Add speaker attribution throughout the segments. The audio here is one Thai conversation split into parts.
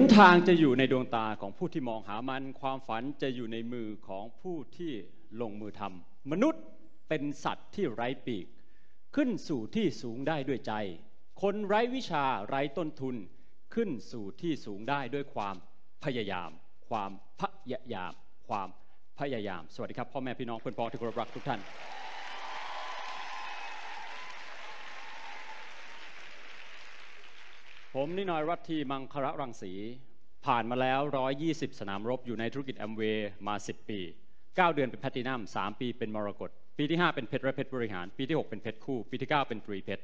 Speaker 1: นทางจะอยู่ในดวงตาของผู้ที่มองหามัน ความฝันจะอยู่ในมือของผู้ที่ลงมือทำมนุษย์เป็นสัตว์ที่ไร้ปีก ขึ้นสู่ที่สูงได้ด้วยใจ คนไร้วิชาไร้ต้นทุน ขึ้นสู่ที่สูงได้ด้วยความพยายาม ความพยายาม ความพยายาม สวัสดีครับ พ่อแม่พี่น้องเพื่อนพ้องที่เคารพรักทุกท่าน ผมนินอยรัตทีมังคระรังสี ผ่านมาแล้ว 120 สนามรบอยู่ในธุรกิจแอมเวย์มา 10 ปี 9 เดือนเป็นแพตตินัม3 ปีเป็นมรกตปีที่ 5 เป็นเพชรและเพชรบริหาร ปีที่ 6 เป็นเพชรคู่ ปีที่ 9 เป็นตรีเพชร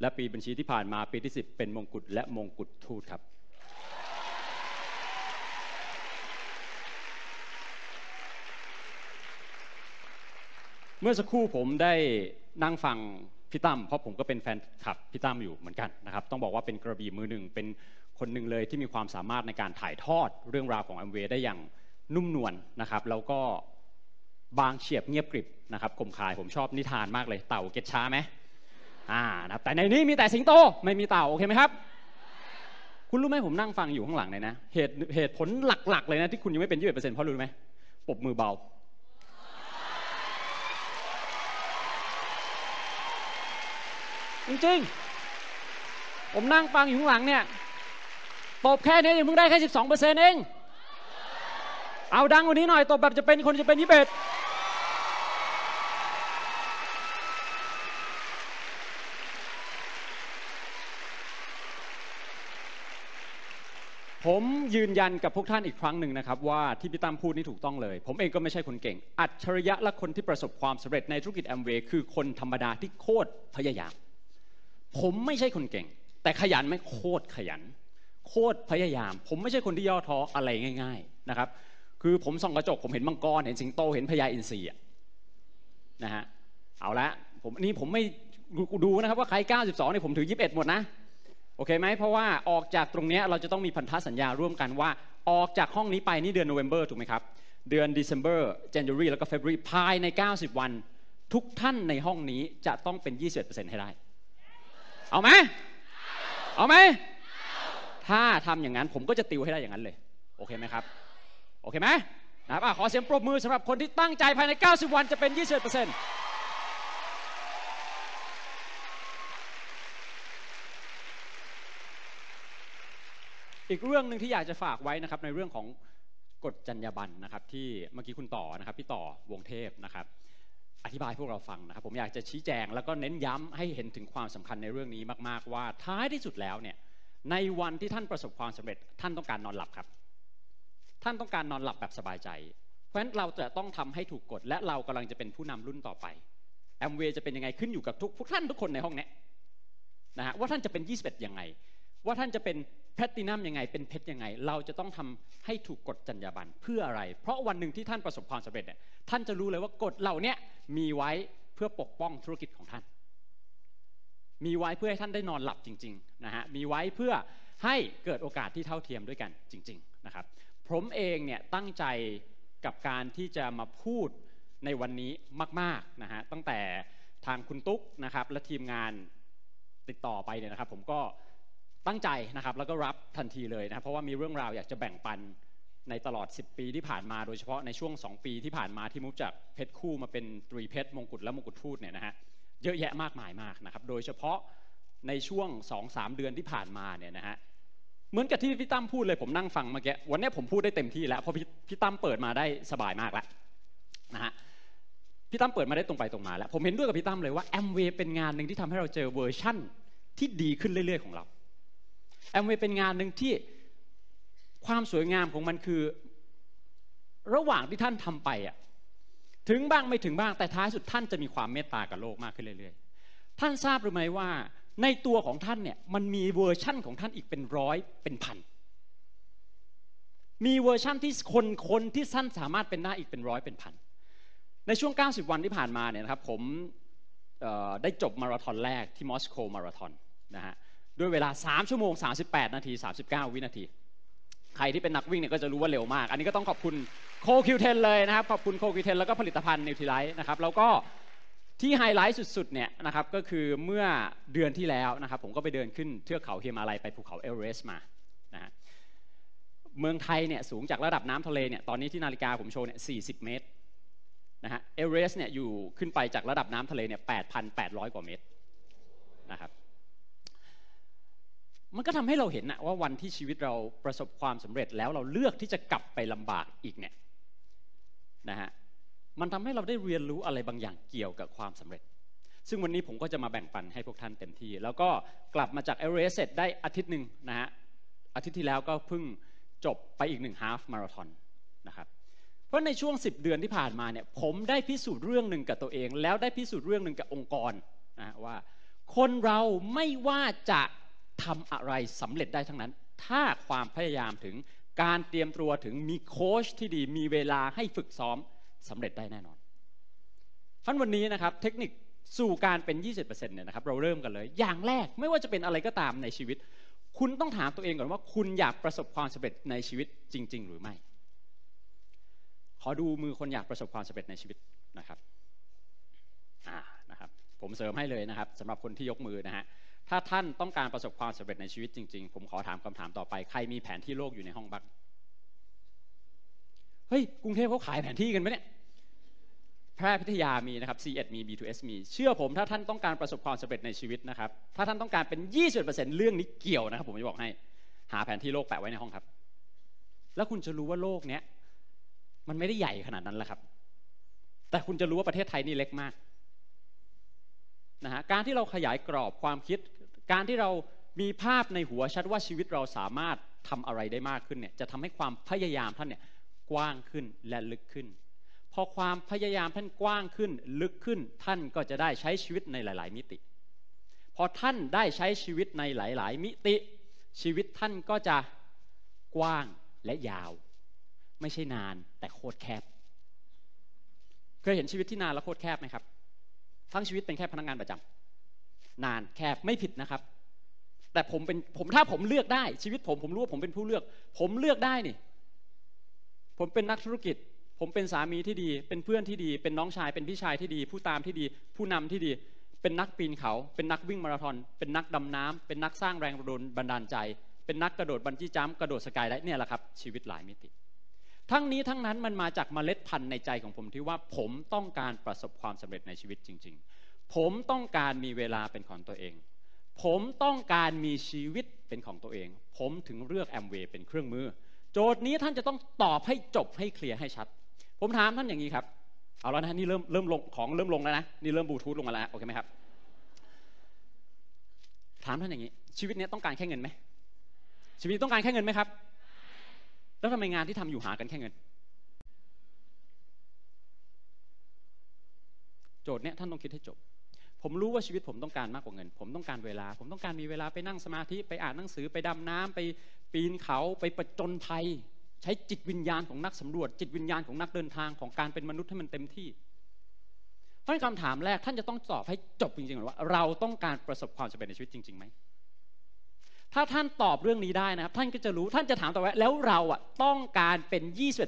Speaker 1: และปีบัญชีที่ผ่านมาปีที่ 10 เป็นมงกุฎและมงกุฎทูตครับเมื่อสักครู่ผมได้นั่งฟัง พี่ตั้มเพราะผมก็เป็นแฟนคลับพี่ตั้มอยู่เหมือนกันนะครับต้องบอกว่าเป็นกระบี่มือหนึ่งเป็นคนหนึ่งเลยที่มีความสามารถในการถ่ายทอดเรื่องราวของแอมเวย์ได้อย่างนุ่มนวลนะครับแล้วก็บางเฉียบเงียบกริบนะครับคมคายผมชอบนิทานมากเลยเต่าเก็ตช้าไหมอ่านะแต่ในนี้มีแต่สิงโตไม่มีเต่าโอเคไหมครับ คุณรู้ไหมผมนั่งฟังอยู่ข้างหลังเลยนะเหตุเหตุผลหลักๆเลยนะที่คุณยังไม่เป็นยี่สิบเปอร์เซ็นต์เพราะรู้ไหมปบมือเบา จริงๆ ผมนั่งฟังอยู่ข้างหลังเนี่ยตบแค่นี้ยังเพิ่งได้แค่ 12เปอร์เซ็นต์เอง เอาดังกว่านี้หน่อยตบแบบจะเป็นคนจะเป็นยี่สิบผมยืนยันกับพวกท่านอีกครั้งหนึ่งนะครับ ว่าที่พี่ตั้มพูดนี่ถูกต้องเลย ผมเองก็ไม่ใช่คนเก่ง อัจฉริยะและคนที่ประสบความสำเร็จในธุรกิจแอมเวย์คือคนธรรมดาที่โคตรพยายาม ผมไม่ใช่คนเก่ง แต่ขยันไหม่โคตรขยัน โคตรพยายาม ผมไม่ใช่คนที่ย่อท้ออะไรง่าย ๆนะครับ คือผมส่องกระจก ผมเห็นมังกรเห็นสิงโตเห็นพญาอินทรีนะฮะเอาละผมนี่ผมไม่ดูนะครับว่าใคร 92เนี่ยผมถือ 21 หมดนะโอเคไหมเพราะว่าออกจากตรงนี้เราจะต้องมีพันธสัญญาร่วมกันว่าออกจากห้องนี้ไปนี่เดือนโนเวม ber ถูกไหมครับเดือน December January แล้วก็ February ภายใน 90 วัน ทุกท่านในห้องนี้จะต้องเป็น 21%ให้ได้ เอาไหมเอาไหมถ้าทำอย่างนั้นผมก็จะติวให้ได้อย่างนั้นเลย โอเคไหมครับ โอเคไหมนะครับขอเสียงปรบมือสำหรับคนที่ตั้งใจภายใน 90 วันจะเป็น 21%อีกเรื่องหนึ่งที่อยากจะฝากไว้นะครับในเรื่องของกฎจรรยาบรรณนะครับที่เมื่อกี้คุณต่อนะครับพี่ต่อวงเทพนะครับ อธิบายพวกเราฟังนะครับ ผมอยากจะชี้แจงแล้วก็เน้นย้ำให้เห็นถึงความสำคัญในเรื่องนี้มากๆ ว่าท้ายที่สุดแล้วเนี่ยในวันที่ท่านประสบความสำเร็จ ท่านต้องการนอนหลับครับ ท่านต้องการนอนหลับแบบสบายใจ เพราะฉะนั้นเราจะต้องทำให้ถูกกฎและเรากำลังจะเป็นผู้นำรุ่นต่อไปแอมเวย์จะเป็นยังไงขึ้นอยู่กับทุกท่านทุกคนในห้องนี้นะฮะว่าท่านจะเป็น 21ยังไง ว่าท่านจะเป็นแพลตินัมยังไง เป็นเพชรยังไง เราจะต้องทำให้ถูกกฎจรรยาบรรณเพื่ออะไร เพราะวันหนึ่งที่ท่านประสบความสำเร็จเนี่ยท่านจะรู้เลยว่ากฎเหล่านี้มีไว้เพื่อปกป้องธุรกิจของท่าน มีไว้เพื่อให้ท่านได้นอนหลับจริงๆนะฮะมีไว้เพื่อให้เกิดโอกาสที่เท่าเทียมด้วยกันจริงๆนะครับผมเองเนี่ยตั้งใจกับการที่จะมาพูดในวันนี้มากๆนะฮะตั้งแต่ทางคุณตุ๊กนะครับและทีมงานติดต่อไปเนี่ยนะครับ ผมก็ ตั้งใจนะครับแล้วก็รับทันทีเลยนะครับเพราะว่ามีเรื่องราวอยากจะแบ่งปันในตลอด 10 ปีที่ผ่านมาโดยเฉพาะในช่วง 2 ปีที่ผ่านมาที่มุกจากเพชรคู่มาเป็นตรีเพชรมงกุฎและมงกุฎทูตเนี่ยนะฮะเยอะแยะมากมายมากนะครับโดยเฉพาะในช่วง 2-3 เดือนที่ผ่านมาเนี่ยนะฮะเหมือนกับที่พี่ตั้มพูดเลยผมนั่งฟังเมื่อกี้วันนี้ผมพูดได้เต็มที่แล้วเพราะพี่พี่ตั้มเปิดมาได้สบายมากแล้วนะฮะพี่ตั้มเปิดมาได้ตรงไปตรงมาแล้วผมเห็นด้วยกับพี่ตั้มเลยว่าแอมเวย์เป็นงานหนึ่งที่ทำให้เราเจอเวอร์ชั่นที่ดีขึ้นเรื่อยๆของเรา แอมเวย์เป็นงานหนึ่งที่ความสวยงามของมันคือ ระหว่างที่ท่านทำไปอะถึงบ้างไม่ถึงบ้างแต่ท้ายสุดท่านจะมีความเมตตากับโลกมากขึ้นเรื่อยๆ ท่านทราบหรือไม่ว่าในตัวของท่านเนี่ยมันมีเวอร์ชั่นของท่านอีกเป็นร้อยเป็นพันมีเวอร์ชั่นที่คนคนที่ท่านสามารถเป็นได้อีกเป็นร้อยเป็นพันในช่วง 90 วันที่ผ่านมาเนี่ยนะครับผมได้จบมาราธอนแรกที่มอสโกมาราธอนนะฮะ ด้วยเวลา 3 ชั่วโมง 38 นาที 39 วินาที ใครที่เป็นนักวิ่งเนี่ยก็จะรู้ว่าเร็วมาก อันนี้ก็ต้องขอบคุณโคคิวเทนเลยนะครับ ขอบคุณโคคิวเทนแล้วก็ผลิตภัณฑ์นิวทริไลท์นะครับ แล้วก็ที่ไฮไลท์สุดๆเนี่ยนะครับก็คือเมื่อเดือนที่แล้วนะครับผมก็ไปเดินขึ้นเทือกเขาเฮมาลัยไปภูเขาเอเวอเรสต์มานะฮะเมืองไทยเนี่ยสูงจากระดับน้ำทะเลเนี่ยตอนนี้ที่นาฬิกาผมโชว์เนี่ย 40 เมตรนะฮะเอเวอเรสต์เนี่ยอยู่ขึ้นไปจากระดับน้ำทะเลเนี่ย 8,800 กว่าเมตรนะครับ มันก็ทำให้เราเห็นนะว่าวันที่ชีวิตเราประสบความสำเร็จแล้วเราเลือกที่จะกลับไปลำบากอีกเนี่ยนะฮะมันทำให้เราได้เรียนรู้อะไรบางอย่างเกี่ยวกับความสำเร็จ ซึ่งวันนี้ผมก็จะมาแบ่งปันให้พวกท่านเต็มที่ แล้วก็กลับมาจากเอเวอเรสต์เสร็จได้อาทิตย์หนึ่งนะฮะอาทิตย์ที่แล้วก็เพิ่งจบไปอีกหนึ่งฮาฟมาราธอนนะครับเพราะในช่วง 10 เดือนที่ผ่านมาเนี่ยผมได้พิสูจน์เรื่องหนึ่งกับตัวเอง แล้วได้พิสูจน์เรื่องหนึ่งกับองค์กรนะว่าคนเราไม่ว่าจะ ทำอะไรสำเร็จได้ทั้งนั้น ถ้าความพยายามถึงการเตรียมตัวถึงมีโค้ชที่ดีมีเวลาให้ฝึกซ้อมสำเร็จได้แน่นอนท่านวันนี้นะครับเทคนิคสู่การเป็น 20%เนี่ยนะครับเราเริ่มกันเลย อย่างแรกไม่ว่าจะเป็นอะไรก็ตามในชีวิต คุณต้องถามตัวเองก่อนว่าคุณอยากประสบความสำเร็จในชีวิตจริง ๆ หรือไม่ ขอดูมือคนอยากประสบความสำเร็จในชีวิตนะครับอ่านะครับ ผมเสริมให้เลยนะครับสำหรับคนที่ยกมือนะฮะ ถ้าท่านต้องการประสบความสำเร็จในชีวิตจริง ๆ ผมขอถามคำถามต่อไป ใครมีแผนที่โลกอยู่ในห้องบ้างเฮ้ย กรุงเทพเขาขายแผนที่กันไหมเนี่ยแพร่พิทยามีนะครับ C1 มี B2S มี เชื่อผมถ้าท่านต้องการประสบความสำเร็จในชีวิตนะครับ ถ้าท่านต้องการเป็น 20%เรื่องนี้เกี่ยวนะครับ ผมจะบอกให้ หาแผนที่โลกแปะไว้ในห้องครับ แล้วคุณจะรู้ว่าโลกเนี้ยมันไม่ได้ใหญ่ขนาดนั้นแหละครับ แต่คุณจะรู้ว่าประเทศไทยนี่เล็กมากนะฮะ การที่เราขยายกรอบความคิด การที่เรามีภาพในหัวชัดว่าชีวิตเราสามารถทำอะไรได้มากขึ้นเนี่ยจะทำให้ความพยายามท่านเนี่ยกว้างขึ้นและลึกขึ้น พอความพยายามท่านกว้างขึ้น ลึกขึ้นท่านก็จะได้ใช้ชีวิตในหลาย ๆ มิติ พอท่านได้ใช้ชีวิตในหลาย ๆ มิติ ชีวิตท่านก็จะกว้างและยาว ไม่ใช่นานแต่โคตรแคบเคยเห็นชีวิตที่นานและโคตรแคบไหมครับ ทั้งชีวิตเป็นแค่พนักงงานประจำ นานแคบไม่ผิดนะครับ แต่ผมเป็นผมถ้าผมเลือกได้ชีวิตผมผมรู้ว่าผมเป็นผู้เลือก ผมเลือกได้นี่ ผมเป็นนักธุรกิจ ผมเป็นสามีที่ดี เป็นเพื่อนที่ดี เป็นน้องชาย เป็นพี่ชายที่ดี ผู้ตามที่ดี ผู้นำที่ดี เป็นนักปีนเขา เป็นนักวิ่งมาราธอนเป็นนักดำน้ำเป็นนักสร้างแรงบันดาลใจ เป็นนักกระโดดบันจี้จัมป์กระโดดสกายไลท์เนี่ยแหละครับชีวิตหลายมิติทั้งนี้ทั้งนั้นมันมาจากเมล็ดพันธุ์ในใจของผมที่ว่าผมต้องการประสบความสำเร็จในชีวิตจริง ๆ ผมต้องการมีเวลาเป็นของตัวเอง ผมต้องการมีชีวิตเป็นของตัวเอง ผมถึงเลือกแอมเวย์เป็นเครื่องมือ โจทย์นี้ท่านจะต้องตอบให้จบให้เคลียร์ให้ชัด ผมถามท่านอย่างนี้ครับ เอาแล้วนะนี่เริ่มเริ่มลงของเริ่มลงแล้วนะ นี่เริ่มบลูทูธลงมาแล้วโอเคไหมครับ ถามท่านอย่างนี้ ชีวิตนี้ต้องการแค่เงินไหม ชีวิตต้องการแค่เงินไหมครับ แล้วทำไมงานที่ทำอยู่หากันแค่เงินโจทย์เนี้ยท่านต้องคิดให้จบ ผมรู้ว่าชีวิตผมต้องการมากกว่าเงิน ผมต้องการเวลา ผมต้องการมีเวลาไปนั่งสมาธิไปอ่านหนังสือไปดำน้ำไปปีนเขาไปประจนภัย ใช้จิตวิญญาณของนักสำรวจ จิตวิญญาณของนักเดินทางของการเป็นมนุษย์ให้มันเต็มที่เพราะคำถามแรกท่านจะต้องตอบให้จบจริงๆว่า เราต้องการประสบความสำเร็จในชีวิตจริงๆไหมถ้าท่านตอบเรื่องนี้ได้นะครับ ท่านก็จะรู้ท่านจะถามต่อว่าแล้วเราอะต้องการเป็น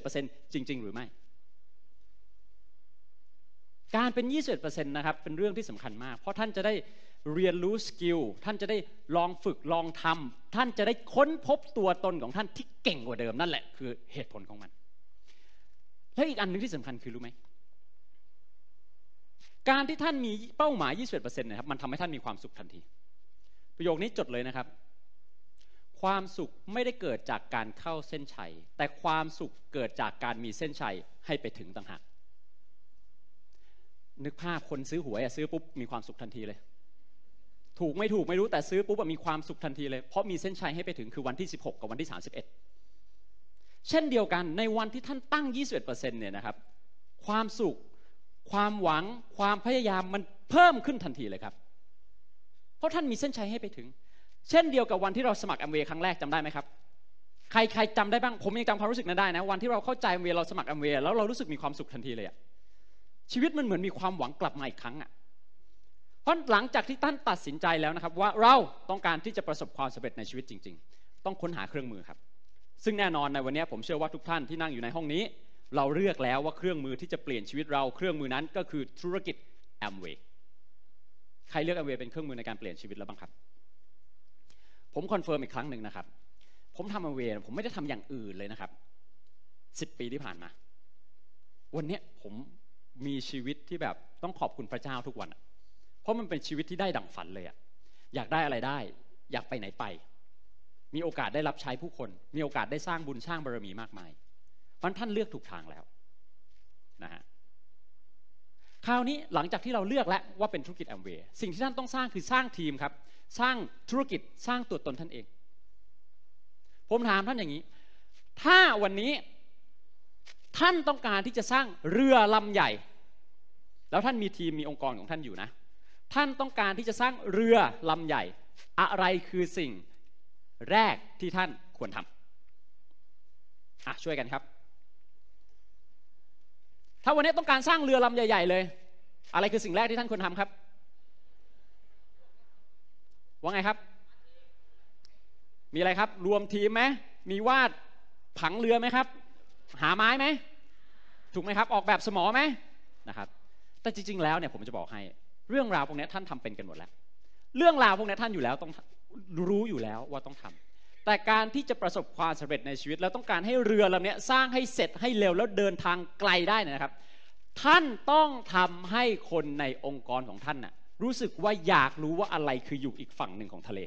Speaker 1: 21%จริง ๆ หรือไม่ การเป็น 21%นะครับเป็นเรื่องที่สำคัญมาก เพราะท่านจะได้เรียนรู้สกิลท่านจะได้ลองฝึกลองทำท่านจะได้ค้นพบตัวตนของท่านที่เก่งกว่าเดิมนั่นแหละ คือเหตุผลของมัน และอีกอันหนึ่งที่สำคัญคือรู้ไหมการที่ท่านมีเป้าหมาย 21%นะครับมันทำให้ท่านมีความสุขทันที ประโยคนี้จดเลยนะครับ ความสุขไม่ได้เกิดจากการเข้าเส้นชัย แต่ความสุขเกิดจากการมีเส้นชัยให้ไปถึงต่างหาก นึกภาพคนซื้อหวยอะซื้อปุ๊บมีความสุขทันทีเลย ถูกไม่ถูกไม่รู้แต่ซื้อปุ๊บมีความสุขทันทีเลย เพราะมีเส้นชัยให้ไปถึงคือวันที่ 16 กับวันที่ 31 เช่นเดียวกันในวันที่ท่านตั้ง 21%เนี่ยนะครับ ความสุข ความหวัง ความพยายามมันเพิ่มขึ้นทันทีเลยครับ เพราะท่านมีเส้นชัยให้ไปถึง เช่นเดียวกับวันที่เราสมัครแอมเวย์ครั้งแรกจำได้ไหมครับใครใครจำได้บ้างผมยังจำความรู้สึกนั้นได้นะ วันที่เราเข้าใจแอมเวย์เราสมัครแอมเวย์แล้วเรารู้สึกมีความสุขทันทีเลยอะ ชีวิตมันเหมือนมีความหวังกลับมาอีกครั้งอะเพราะหลังจากที่ท่านตัดสินใจแล้วนะครับ ว่าเราต้องการที่จะประสบความสำเร็จในชีวิตจริง ๆ ต้องค้นหาเครื่องมือครับ ซึ่งแน่นอนในวันนี้ผมเชื่อว่าทุกท่านที่นั่งอยู่ในห้องนี้ เราเลือกแล้วว่าเครื่องมือที่จะเปลี่ยนชีวิตเราเครื่องมือนั้นก็คือธุรกิจแอมเวย์ใครเลือกแอมเวย์เป็นเครื่องมือในการเปลี่ยนชีวิตแล้วบ้างครับ ผม confirm อีกครั้งหนึ่งนะครับ ผมทำแอมเวย์ผมไม่ได้ทำอย่างอื่นเลยนะครับสิบปีที่ผ่านมา วันนี้ผม มีชีวิตที่แบบต้องขอบคุณพระเจ้าทุกวันเพราะมันเป็นชีวิตที่ได้ดั่งฝันเลยอะอยากได้อะไรได้ อยากไปไหนไป มีโอกาสได้รับใช้ผู้คน มีโอกาสได้สร้างบุญสร้างบารมีมากมายมันท่านเลือกถูกทางแล้วนะฮะคราวนี้หลังจากที่เราเลือกแล้วว่าเป็นธุรกิจแอมเวย์สิ่งที่ท่านต้องสร้างคือสร้างทีมครับ สร้างธุรกิจสร้างตัวตนท่านเอง ผมถามท่านอย่างนี้ ถ้าวันนี้ท่านต้องการที่จะสร้างเรือลำใหญ่ แล้วท่านมีทีมมีองค์กรของท่านอยู่นะ ท่านต้องการที่จะสร้างเรือลำใหญ่ อะไรคือสิ่งแรกที่ท่านควรทำอะช่วยกันครับ ถ้าวันนี้ต้องการสร้างเรือลำใหญ่ ๆ เลย อะไรคือสิ่งแรกที่ท่านควรทำครับ ว่าไงครับ มีอะไรครับ รวมทีมไหมมีวาดผังเรือไหมครับ หาไม้ไหม ถูกไหมครับ ออกแบบสมอไหมนะครับ แต่จริง ๆ แล้วเนี่ยผมจะบอกให้ เรื่องราวพวกนี้ท่านทำเป็นกันหมดแล้ว เรื่องราวพวกนี้ท่านอยู่แล้วต้องรู้อยู่แล้วว่าต้องทำแต่การที่จะประสบความสำเร็จในชีวิต แล้วต้องการให้เรือลำนี้สร้างให้เสร็จให้เร็วแล้วเดินทางไกลได้นะครับ ท่านต้องทำให้คนในองค์กรของท่านน่ะรู้สึกว่าอยากรู้ว่าอะไรคืออยู่อีกฝั่งหนึ่งของทะเล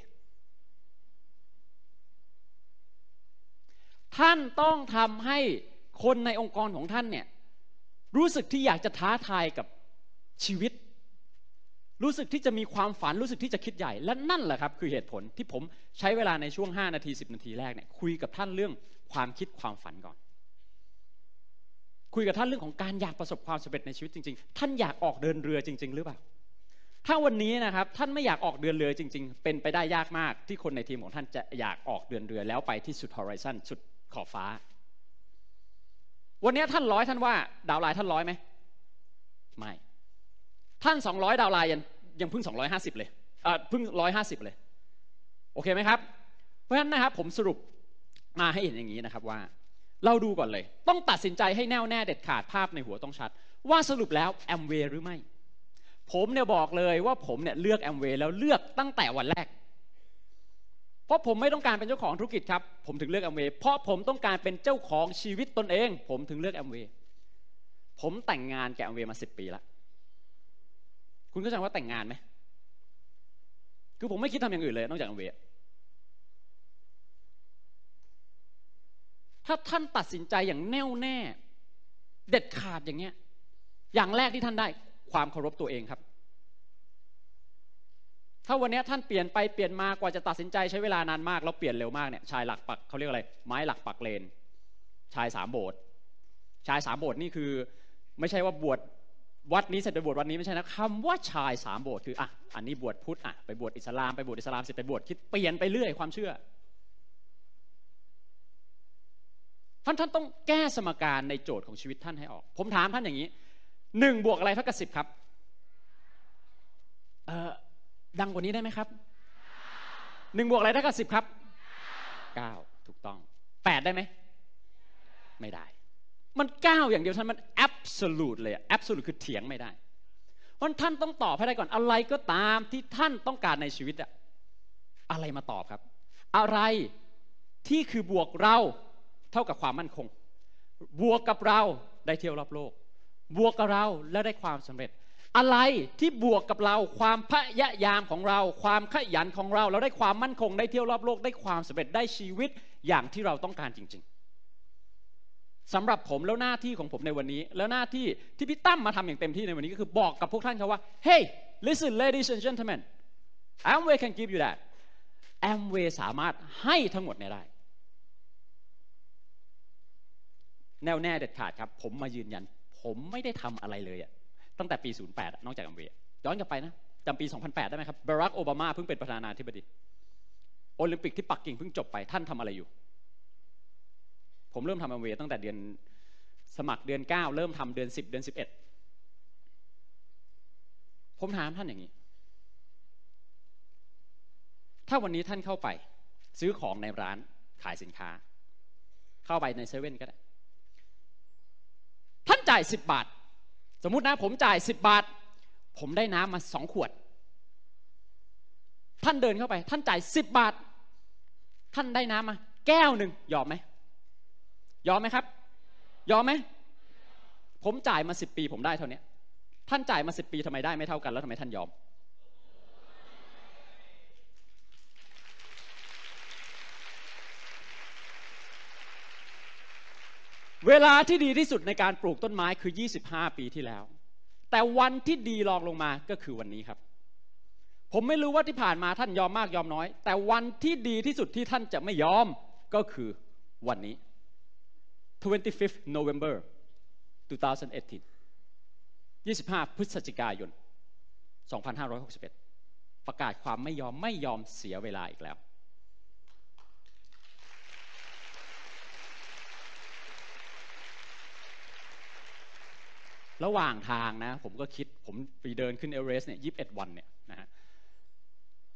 Speaker 1: ท่านต้องทำให้คนในองค์กรของท่านเนี่ยรู้สึกที่อยากจะท้าทายกับ ชีวิต รู้สึกที่จะมีความฝันรู้สึกที่จะคิดใหญ่ และนั่นแหละครับ คือเหตุผลที่ผมใช้เวลาในช่วง 5 นาที 10 นาทีแรกเนี่ยคุยกับท่านเรื่องความคิดความฝันก่อน คุยกับท่านเรื่องของการอยากประสบความสำเร็จในชีวิตจริง ๆ ท่านอยากออกเดินเรือจริง ๆ หรือเปล่าถ้าวันนี้นะครับท่านไม่อยากออกเดินเรือจริง ๆ เป็นไปได้ยากมาก ที่คนในทีมของท่านจะอยากออกเดินเรือแล้วไปที่สุดฮอริซอนสุดขอบฟ้า วันนี้ท่านร้อยท่านว่า downline ท่านร้อยไหมไม่ ท่านสองร้อย downline ยังยังเพิ่งสองร้อยห้าสิบเลยเออเพิ่งร้อยห้าสิบเลย โอเคไหมครับ เพราะฉะนั้นนะครับผมสรุปมาให้เห็นอย่างนี้นะครับว่า เราดูก่อนเลย ต้องตัดสินใจให้แน่วแน่เด็ดขาดภาพในหัวต้องชัด ว่าสรุปแล้วแอมเวย์หรือไม่ ผมเนี่ยบอกเลยว่าผมเนี่ยเลือกแอมเวย์แล้วเลือกตั้งแต่วันแรก เพราะผมไม่ต้องการเป็นเจ้าของธุรกิจครับ ผมถึงเลือกแอมเวย์เพราะผมต้องการเป็นเจ้าของชีวิตตนเอง ผมถึงเลือกแอมเวย์ผมแต่งงานกับแอมเวย์มาสิบปีแล้ว คุณเข้าใจว่าแต่งงานไหมคือผมไม่คิดทำอย่างอื่นเลย นอกจากแอมเวย์ถ้าท่านตัดสินใจอย่างแน่วแน่ เด็ดขาดอย่างเงี้ย อย่างแรกที่ท่านได้ความเคารพตัวเองครับ ถ้าวันนี้ท่านเปลี่ยนไปเปลี่ยนมากว่าจะตัดสินใจใช้เวลานานมากแล้วเปลี่ยนเร็วมากเนี่ยชายหลักปักเขาเรียกอะไร ไม้หลักปักเลน ชายสามโบสถ์ชายสามโบสถ์นี่คือ ไม่ใช่ว่าบวช วัดนี้เสร็จไปบวชวัดนี้ไม่ใช่นะคำว่าชายสามโบสถ์คืออะอันนี้บวชพุทธอะไปบวชอิสลามไปบวชอิสลามเสร็จไปบวชคิดเปลี่ยนไปเรื่อยความเชื่อ ท่านท่านต้องแก้สมการในโจทย์ของชีวิตท่านให้ออก ผมถามท่านอย่างนี้หนึ่งบวกอะไรเท่ากับสิบครับเออดังกว่านี้ได้ไหมครับหนึ่งบวกอะไรเท่ากับสิบครับเก้าถูกต้องแปดได้ไหมไม่ได้ มันก้าวอย่างเดียวท่านมัน absolute เลย absolute คือเถียงไม่ได้ เพราะท่านต้องตอบให้ได้ก่อนอะไรก็ตามที่ท่านต้องการในชีวิตอะอะไรมาตอบครับ อะไรที่คือบวกเราเท่ากับความมั่นคง บวกกับเราได้เที่ยวรอบโลก บวกกับเราแล้วได้ความสำเร็จ อะไรที่บวกกับเราความพยายามของเรา ความขยันของเรา เราได้ความมั่นคงได้เที่ยวรอบโลกได้ความสำเร็จได้ชีวิตอย่างที่เราต้องการจริง ๆ สำหรับผมแล้วหน้าที่ของผมในวันนี้ แล้วหน้าที่ที่พี่ตั้มมาทำอย่างเต็มที่ในวันนี้ก็คือบอกกับพวกท่านเขาว่า hey listen ladies and gentlemen Amway can give you that Amway สามารถให้ทั้งหมดเนี่ยได้ แน่วแน่เด็ดขาดครับ ผมมายืนยัน ผมไม่ได้ทำอะไรเลยอะตั้งแต่ปี 08 นอกจากอัมเวย์ย้อนกลับไปนะจำปี 2008 ได้ไหมครับบารักโอบามาเพิ่งเป็นประธานาธิบดีโอลิมปิกที่ปักกิ่งเพิ่งจบไปท่านทำอะไรอยู่ ผมเริ่มทำอัมเวย์ตั้งแต่เดือนสมัครเดือน 9 เริ่มทำเดือน 10 เดือน 11 ผมถามท่านอย่างนี้ ถ้าวันนี้ท่านเข้าไป ซื้อของในร้านขายสินค้า เข้าไปในเซเว่นก็ได้ ท่านจ่ายสิบบาท สมมุตินะผมจ่ายสิบบาท ผมได้น้ำมาสองขวด ท่านเดินเข้าไป ท่านจ่ายสิบบาท ท่านได้น้ำมา แก้วหนึ่งยอมไหม ยอมไหมครับ ยอมไหม ผมจ่ายมาสิบปี ผมได้เท่านี้ ท่านจ่ายมาสิบปีทำไมได้ไม่เท่ากัน แล้วทำไมท่านยอม เวลาที่ดีที่สุดในการปลูกต้นไม้คือ 25 ปีที่แล้ว แต่วันที่ดีรองลงมาก็คือวันนี้ครับ ผมไม่รู้ว่าที่ผ่านมาท่านยอมมากยอมน้อย แต่วันที่ดีที่สุดที่ท่านจะไม่ยอมก็คือวันนี้ 25th November 2018 25 พฤศจิกายน 2561 ประกาศความไม่ยอมไม่ยอมเสียเวลาอีกแล้ว ระหว่างทางนะ ผมก็คิดผมไปเดินขึ้นเอเวอเรสต์เนี่ยยีวันเนี่ยนะฮะ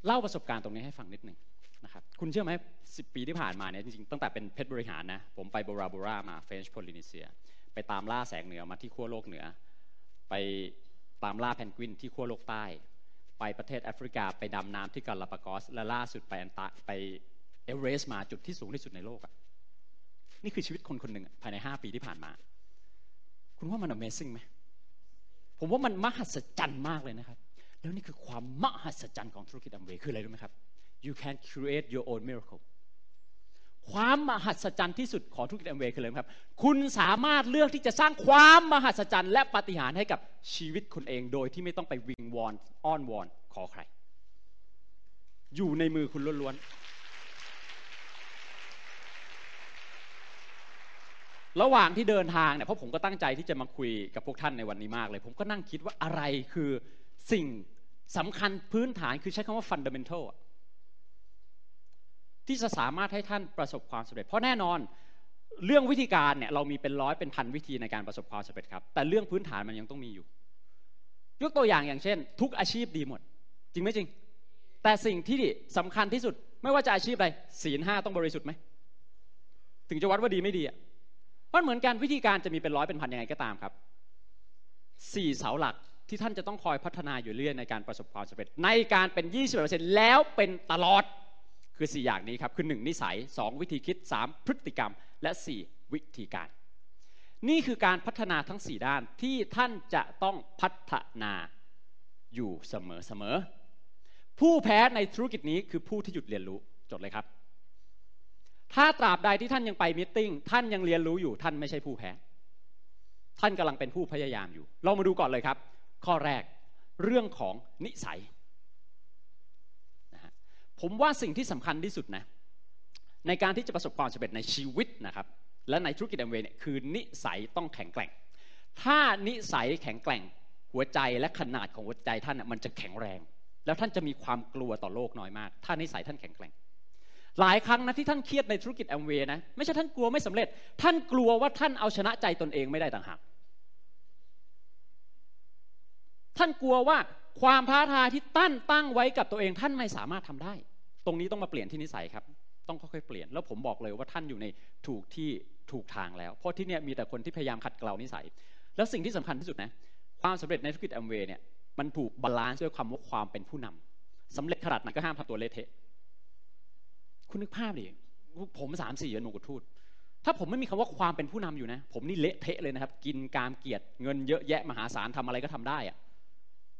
Speaker 1: เล่าประสบการณ์ตรงนี้ให้ฟังนิดหนึ่ง นะครับคุณเชื่อไหมสิบปีที่ผ่านมาเนี่ยจริงๆตั้งแต่เป็นเพชรบริหารนะผมไปโบราโบรามาเฟรนช์โพลินีเซีย ไปตามล่าแสงเหนือมาที่ขั้วโลกเหนือ ไปตามล่าเพนกวินที่ขั้วโลกใต้ ไปประเทศแอฟริกา ไปดำน้ำที่กาลาปากอส และล่าสุดไปอันตาไปเอเวอเรสต์มาจุดที่สูงที่สุดในโลกอะนี่คือชีวิตคนคนหนึ่งภายใน 5 ปีที่ผ่านมา คุณว่ามัน Amazing ไหมผมว่ามันมหัศจรรย์มากเลยนะครับ แล้วนี่คือความมหัศจรรย์ของธุรกิจอัมเวย์คืออะไรรู้ไหมครับ you can create your own miracle ความมหัศจรรย์ที่สุดของธุรกิจอัมเวย์คืออะไรครับ คุณสามารถเลือกที่จะสร้างความมหัศจรรย์และปาฏิหาริย์ให้กับชีวิตคุณเองโดยที่ไม่ต้องไปวิงวอนอ้อนวอนขอใคร อยู่ในมือคุณล้วนๆ ระหว่างที่เดินทางเนี่ยเพราะผมก็ตั้งใจที่จะมาคุยกับพวกท่านในวันนี้มากเลย ผมก็นั่งคิดว่าอะไรคือสิ่งสำคัญพื้นฐานคือใช้คำว่า fundamental ที่จะสามารถให้ท่านประสบความสำเร็จ เพราะแน่นอนเรื่องวิธีการเนี่ยเรามีเป็นร้อยเป็นพันวิธีในการประสบความสำเร็จครับ แต่เรื่องพื้นฐานมันยังต้องมีอยู่ ยกตัวอย่างอย่างเช่น ทุกอาชีพดีหมด จริงไหมจริง แต่สิ่งที่สำคัญที่สุด ไม่ว่าจะอาชีพอะไรศีลห้าต้องบริสุทธิ์ไหมถึงจะวัดว่าดีไม่ดีอะมันเหมือนกันวิธีการจะมีเป็นร้อยเป็นพันยังไงก็ตามครับสี่เสาหลักที่ท่านจะต้องคอยพัฒนาอยู่เรื่อยในการประสบความสำเร็จในการเป็น 20%แล้วเป็นตลอด คือ 4 อย่างนี้ครับคือ 1 นิสัย 2 วิธีคิด 3 พฤติกรรม และ 4 วิธีการ นี่คือการพัฒนาทั้ง 4 ด้านที่ท่านจะต้องพัฒนาอยู่เสมอเสมอผู้แพ้ในธุรกิจนี้คือผู้ที่หยุดเรียนรู้จดเลยครับ ถ้าตราบใดที่ท่านยังไปมิ팅ท่านยังเรียนรู้อยู่ท่านไม่ใช่ผู้แพ้ ท่านกำลังเป็นผู้พยายามอยู่ เรามาดูก่อนเลยครับ ข้อแรกเรื่องของนิสัย ผมว่าสิ่งที่สำคัญที่สุดนะในการที่จะประสบความสำเร็จในชีวิตนะครับ และในธุรกิจแอมเวย์เนี่ยคือนิสัยต้องแข็งแกร่ง ถ้านิสัยแข็งแกร่งหัวใจและขนาดของหัวใจท่านมันจะแข็งแรง แล้วท่านจะมีความกลัวต่อโลกน้อยมาก ถ้านิสัยท่านแข็งแกร่ง หลายครั้งนะที่ท่านเครียดในธุรกิจแอมเวย์นะไม่ใช่ท่านกลัวไม่สำเร็จ ท่านกลัวว่าท่านเอาชนะใจตนเองไม่ได้ต่างหากท่านกลัวว่าความท้าทายที่ตั้นตั้งไว้กับตัวเองท่านไม่สามารถทำได้ ตรงนี้ต้องมาเปลี่ยนที่นิสัยครับ ต้องค่อยๆเปลี่ยน แล้วผมบอกเลยว่าท่านอยู่ในถูกที่ถูกทางแล้ว เพราะที่นี่มีแต่คนที่พยายามขัดเกลานิสัย แล้วสิ่งที่สำคัญที่สุดนะความสำเร็จในธุรกิจแอมเวย์เนี่ยมันถูก balance ด้วยความว่าความเป็นผู้นำสำเร็จขนาดไหนก็ห้ามทำตัวเละเทะคุณนึกภาพดิผมสามสี่ยนมงกุฎทูตถ้าผมไม่มีคำว่าความเป็นผู้นำอยู่นะ ผมนี่เละเทะเลยนะครับ กินกามเกียรติเงินเยอะแยะมหาศาลทำอะไรก็ทำได้อะ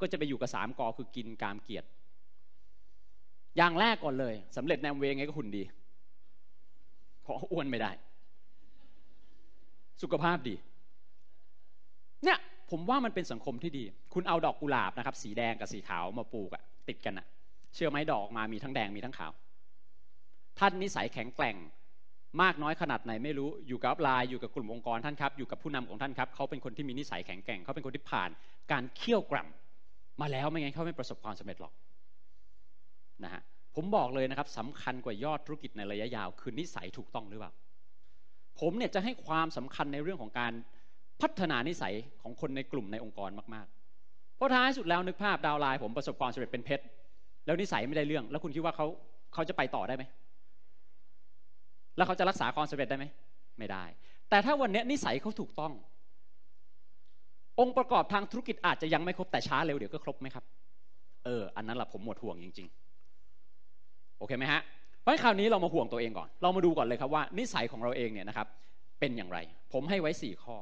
Speaker 1: ก็จะไปอยู่กับสามกอคือกินกามเกียรติ อย่างแรกก่อนเลยสำเร็จแนวเวงไงก็หุ่นดี เพราะอ้วนไม่ได้ สุขภาพดี เนี่ยผมว่ามันเป็นสังคมที่ดี คุณเอาดอกกุหลาบนะครับ สีแดงกับสีขาวมาปลูกอะติดกันอะเชื่อไหมดอกมามีทั้งแดงมีทั้งขาว ท่านนิสัยแข็งแกร่ง มากน้อยขนาดไหนไม่รู้อยู่กับลายอยู่กับกลุ่มองค์กรท่านครับอยู่กับผู้นำของท่านครับเขาเป็นคนที่มีนิสัยแข็งแกร่งเขาเป็นคนที่ผ่าน การเคี่ยวกร่ำมาแล้วไม่งั้นเขาไม่ประสบความสำเร็จหรอก นะฮะผมบอกเลยนะครับสำคัญกว่ายอดธุรกิจในระยะยาว คือนิสัยถูกต้องหรือเปล่า ผมเนี่ยจะให้ความสำคัญในเรื่องของการพัฒนานิสัยของคนในกลุ่มในองค์กรมากๆ เพราะท้ายสุดแล้วนึกภาพดาวไลน์ผมประสบความสำเร็จเป็นเพชรแล้วนิสัยไม่ได้เรื่อง แล้วคุณคิดว่าเขาเขาจะไปต่อได้ไหมแล้วเขาจะรักษาความสำเร็จได้ไหมไม่ได้ แต่ถ้าวันนี้นิสัยเขาถูกต้อง องค์ประกอบทางธุรกิจอาจจะยังไม่ครบแต่ช้าเร็วเดี๋ยวก็ครบไหมครับเอออันนั้นแหละผมหมดห่วงจริง ๆ โอเคไหมฮะเพราะคราวนี้เรามาห่วงตัวเองก่อน เรามาดูก่อนเลยครับว่า นิสัยของเราเองเนี่ยนะครับเป็นอย่างไร ผมให้ไว้ 4 ข้อ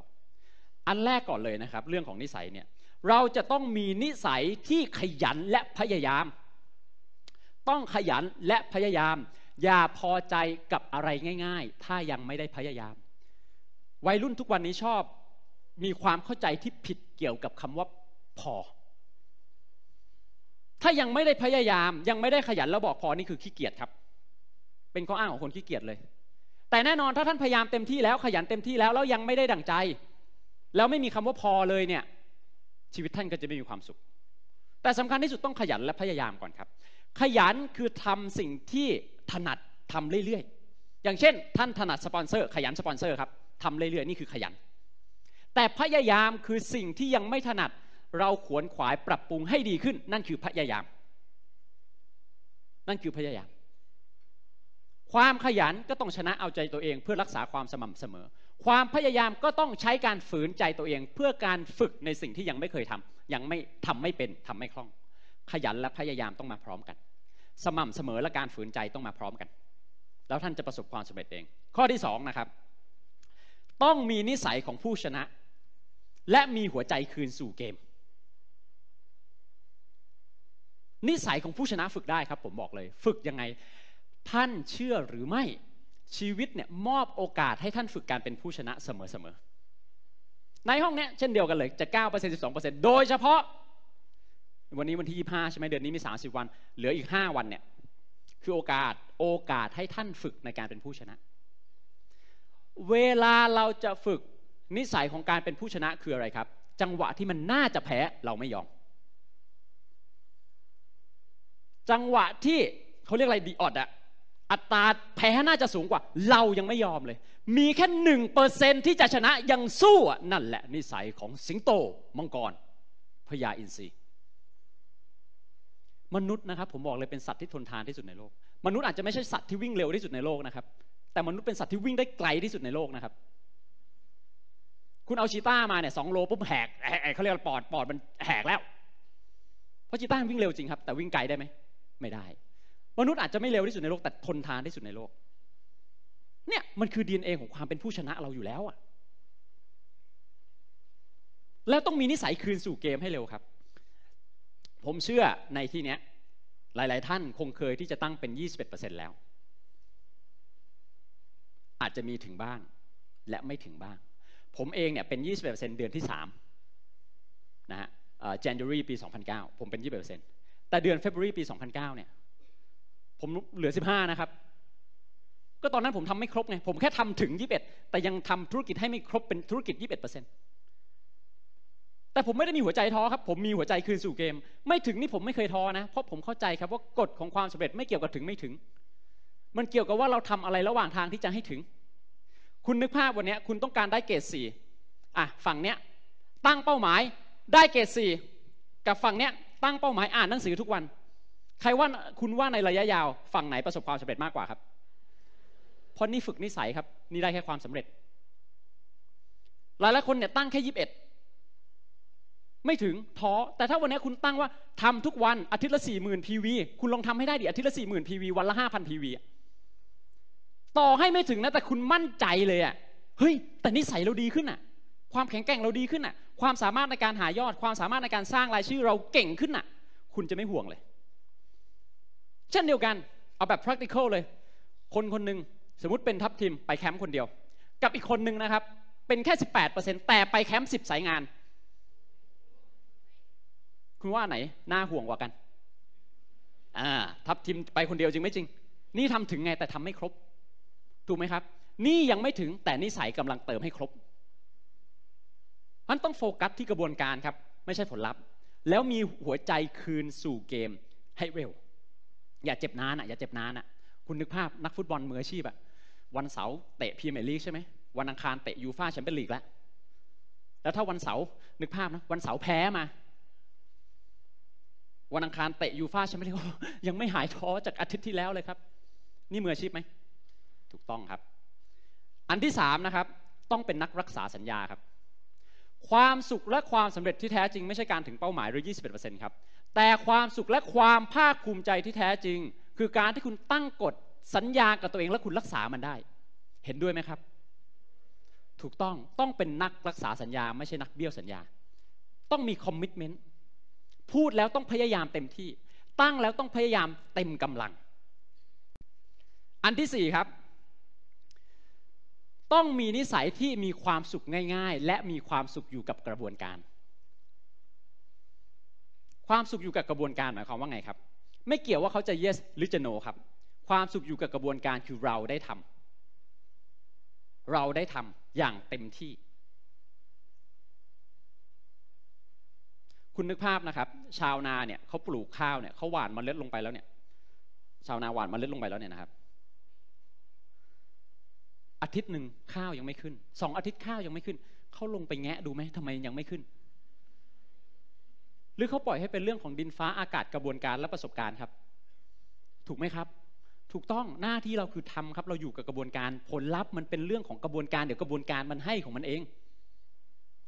Speaker 1: อันแรกก่อนเลยนะครับ เรื่องของนิสัยเนี่ยเราจะต้องมีนิสัยที่ขยันและพยายาม ต้องขยันและพยายาม อย่าพอใจกับอะไรง่าย ๆ ถ้ายังไม่ได้พยายาม วัยรุ่นทุกวันนี้ชอบมีความเข้าใจที่ผิดเกี่ยวกับคำว่าพอ ถ้ายังไม่ได้พยายาม ยังไม่ได้ขยันแล้วบอกพอนี่คือขี้เกียจครับ เป็นข้ออ้างของคนขี้เกียจเลย แต่แน่นอนถ้าท่านพยายามเต็มที่แล้วขยันเต็มที่แล้วแล้วยังไม่ได้ดั่งใจ แล้วไม่มีคำว่าพอเลยเนี่ย ชีวิตท่านก็จะไม่มีความสุข แต่สำคัญที่สุดต้องขยันและพยายามก่อนครับ ขยันคือทำสิ่งที่ถนัดทำเรื่อยๆ อย่างเช่น ท่านถนัดสปอนเซอร์ขยันสปอนเซอร์ครับทำเรื่อยๆนี่คือขยัน แต่พยายามคือสิ่งที่ยังไม่ถนัด เราขวนขวายปรับปรุงให้ดีขึ้น นั่นคือพยายาม นั่นคือพยายาม ความขยันก็ต้องชนะเอาใจตัวเอง เพื่อรักษาความสม่ำเสมอ ความพยายามก็ต้องใช้การฝืนใจตัวเอง เพื่อการฝึกในสิ่งที่ยังไม่เคยทำยังไม่ทำไม่เป็นทำไม่คล่อง ขยันและพยายามต้องมาพร้อมกัน สม่ำเสมอและการฝืนใจต้องมาพร้อมกัน แล้วท่านจะประสบความสำเร็จเอง ข้อที่สองนะครับต้องมีนิสัยของผู้ชนะ และมีหัวใจคืนสู่เกม นิสัยของผู้ชนะฝึกได้ครับผมบอกเลย ฝึกยังไง ท่านเชื่อหรือไม่ชีวิตเนี่ยมอบโอกาสให้ท่านฝึกการเป็นผู้ชนะเสมอๆในห้องนี้เช่นเดียวกันเลยจะ9% 12%โดยเฉพาะ วันนี้วันที่ 25 ใช่ไหมเดือนนี้มี 30 วัน เหลืออีก 5 วันเนี่ยคือโอกาสโอกาสให้ท่านฝึกในการเป็นผู้ชนะ เวลาเราจะฝึกนิสัยของการเป็นผู้ชนะคืออะไรครับ จังหวะที่มันน่าจะแพ้เราไม่ยอม จังหวะที่เขาเรียกอะไรดีออดอะอัตราแพ้น่าจะสูงกว่า เรายังไม่ยอมเลย มีแค่หนึ่งเปอร์เซนที่จะชนะยังสู้นั่นแหละนิสัยของสิงโตมังกรพญาอินทรีมนุษย์นะครับผมบอกเลยเป็นสัตว์ที่ทนทานที่สุดในโลก มนุษย์อาจจะไม่ใช่สัตว์ที่วิ่งเร็วที่สุดในโลกนะครับ แต่มนุษย์เป็นสัตว์ที่วิ่งได้ไกลที่สุดในโลกนะครับ คุณเอาชีต้ามาเนี่ยสองโลปุ๊บแหกเขาเรียกปอดปอดมันแหกแล้ว เพราะชีต้าวิ่งเร็วจริงครับ แต่วิ่งไกลได้ไหม ไม่ได้ มนุษย์อาจจะไม่เร็วที่สุดในโลกแต่ทนทานที่สุดในโลก เนี่ยมันคือ DNA ของความเป็นผู้ชนะเราอยู่แล้วอะแล้วต้องมีนิสัยคืนสู่เกมให้เร็วครับ ผมเชื่อในที่เนี้ย หลาย ๆ ท่านคงเคยที่จะตั้งเป็น 21%แล้ว อาจจะมีถึงบ้าง และไม่ถึงบ้าง ผมเองเนี่ยเป็น 21%เดือนที่3นะฮะ January ปี 2009 ผมเป็น 21% แต่เดือนเฟบรุปี 2009 เนี่ย ผมเหลือ 15 นะครับ ก็ตอนนั้นผมทำไม่ครบไง ผมแค่ทำถึง 21 แต่ยังทำธุรกิจให้ไม่ครบเป็นธุรกิจ 21%แต่ผมไม่ได้มีหัวใจท้อครับ ผมมีหัวใจคืนสู่เกม ไม่ถึงนี่ผมไม่เคยท้อนะ เพราะผมเข้าใจครับว่ากฎของความสำเร็จไม่เกี่ยวกับถึงไม่ถึง มันเกี่ยวกับว่าเราทำอะไรระหว่างทางที่จะให้ถึง คุณนึกภาพวันนี้คุณต้องการได้เกรดสี่อะฝั่งเนี้ยตั้งเป้าหมายได้เกรดสี่กับฝั่งเนี้ย ตั้งเป้าหมายอ่านหนังสือทุกวัน ใครว่าคุณว่าในระยะยาวฝั่งไหนประสบความสำเร็จมากกว่าครับ เพราะนี่ฝึกนิสัยครับ นี่ได้แค่ความสำเร็จ หลายหลายคนเนี่ยตั้งแค่ยีิบเอ็ดไม่ถึงท้อแต่ถ้าวันนี้คุณตั้งว่าทำทุกวันอาทิตย์ละสี่หมื่นพีวีคุณลองทำให้ได้ดิอาทิตย์ละสี่หมื่นพีวีวันละห้าพันพีวีต่อให้ไม่ถึงนะแต่คุณมั่นใจเลยอะเฮ้ยแต่นิสัยเราดีขึ้นอะ ความแข็งแกร่งเราดีขึ้นอะ ความสามารถในการหายอด ความสามารถในการสร้างรายชื่อเราเก่งขึ้นน่ะ คุณจะไม่ห่วงเลย เช่นเดียวกัน เอาแบบ practical เลย คนคนหนึ่งสมมติเป็นทัพทีมไปแคมป์คนเดียว กับอีกคนหนึ่งนะครับ เป็นแค่ 18%แต่ไปแคมป์10 สายงาน คุณว่าไหนน่าห่วงกว่ากัน อ่า ทัพทีมไปคนเดียวจริงไม่จริง นี่ทำถึงไงแต่ทำไม่ครบ ถูกไหมครับ นี่ยังไม่ถึงแต่นิสัยกำลังเติมให้ครบ มันต้องโฟกัสที่กระบวนการครับ ไม่ใช่ผลลัพธ์ แล้วมีหัวใจคืนสู่เกมให้เร็ว อย่าเจ็บนานอะอย่าเจ็บนานอะคุณนึกภาพนักฟุตบอลมืออาชีพอะวันเสาร์เตะพรีเมียร์ลีกใช่ไหมวันอังคารเตะยูฟ่าแชมเปี้ยนลีกแล้วแล้วถ้าวันเสาร์นึกภาพนะวันเสาร์แพ้มา วันอังคารเตะยูฟ่าแชมเปี้ยนลีกยังไม่หายท้อจากอาทิตย์ที่แล้วเลยครับ นี่มืออาชีพไหมถูกต้องครับ อันที่สามนะครับ ต้องเป็นนักรักษาสัญญาครับ ความสุขและความสำเร็จที่แท้จริงไม่ใช่การถึงเป้าหมายหรือ 21%ครับ แต่ความสุขและความภาคภูมิใจที่แท้จริง คือการที่คุณตั้งกฎสัญญากับตัวเองแล้วคุณรักษามันได้ เห็นด้วยไหมครับ ถูกต้องต้องเป็นนักรักษาสัญญาไม่ใช่นักเบี้ยวสัญญา ต้องมีคอมมิชเมนต์พูดแล้วต้องพยายามเต็มที่ ตั้งแล้วต้องพยายามเต็มกำลัง อันที่สี่ครับ ต้องมีนิสัยที่มีความสุขง่าย ๆ และมีความสุขอยู่กับกระบวนการ ความสุขอยู่กับกระบวนการหมายความว่าไงครับ ไม่เกี่ยวว่าเขาจะ yes หรือจะ no ครับ ความสุขอยู่กับกระบวนการคือเราได้ทำเราได้ทำอย่างเต็มที่ คุณนึกภาพนะครับ ชาวนาเนี่ยเขาปลูกข้าวเนี่ยเขาหว่านมเมล็ดลงไปแล้วเนี่ย ชาวนาหว่านมเมล็ดลงไปแล้วเนี่ยนะครับ อาทิตย์หนึ่งข้าวยังไม่ขึ้นสองอาทิตย์ข้าวยังไม่ขึ้นเขาลงไปแงะดูไหมทำไมยังไม่ขึ้น หรือเขาปล่อยให้เป็นเรื่องของดินฟ้าอากาศกระบวนการและประสบการณ์ครับ ถูกไหมครับ ถูกต้องหน้าที่เราคือทำครับ เราอยู่กับกระบวนการผลลัพธ์มันเป็นเรื่องของกระบวนการเดี๋ยวกระบวนการมันให้ของมันเอง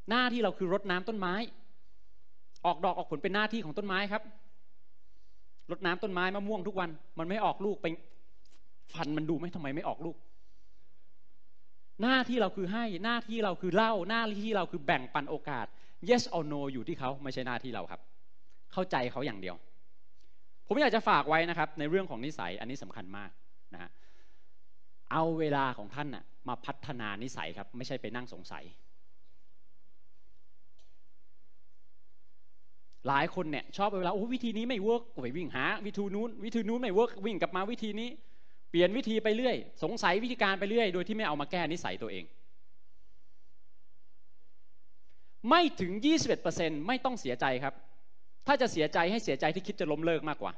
Speaker 1: หน้าที่เราคือรดน้ำต้นไม้ ออกดอกออกผลเป็นหน้าที่ของต้นไม้ครับรดน้ำต้นไม้มะม่วงทุกวัน มันไม่ออกลูกไปฟันมันดูไหมทำไมไม่ออกลูก หน้าที่เราคือให้หน้าที่เราคือเล่าหน้าที่เราคือแบ่งปันโอกาส yes or no อยู่ที่เขาไม่ใช่หน้าที่เราครับ เข้าใจเขาอย่างเดียว ผมอยากจะฝากไว้นะครับ ในเรื่องของนิสัยอันนี้สำคัญมากนะฮะเอาเวลาของท่านน่ะมาพัฒนานิสัยครับ ไม่ใช่ไปนั่งสงสัย หลายคนเนี่ยชอบเวลาโอ้วิธีนี้ไม่ work ไปวิ่งหา วิธีนู้นวิธีนู้นไม่ work วิ่งกลับมาวิธีนี้ เปลี่ยนวิธีไปเรื่อย สงสัยวิธีการไปเรื่อย โดยที่ไม่เอามาแก้นิสัยตัวเอง ไม่ถึง 21%ไม่ต้องเสียใจครับ ถ้าจะเสียใจให้เสียใจที่คิดจะล้มเลิกมากกว่า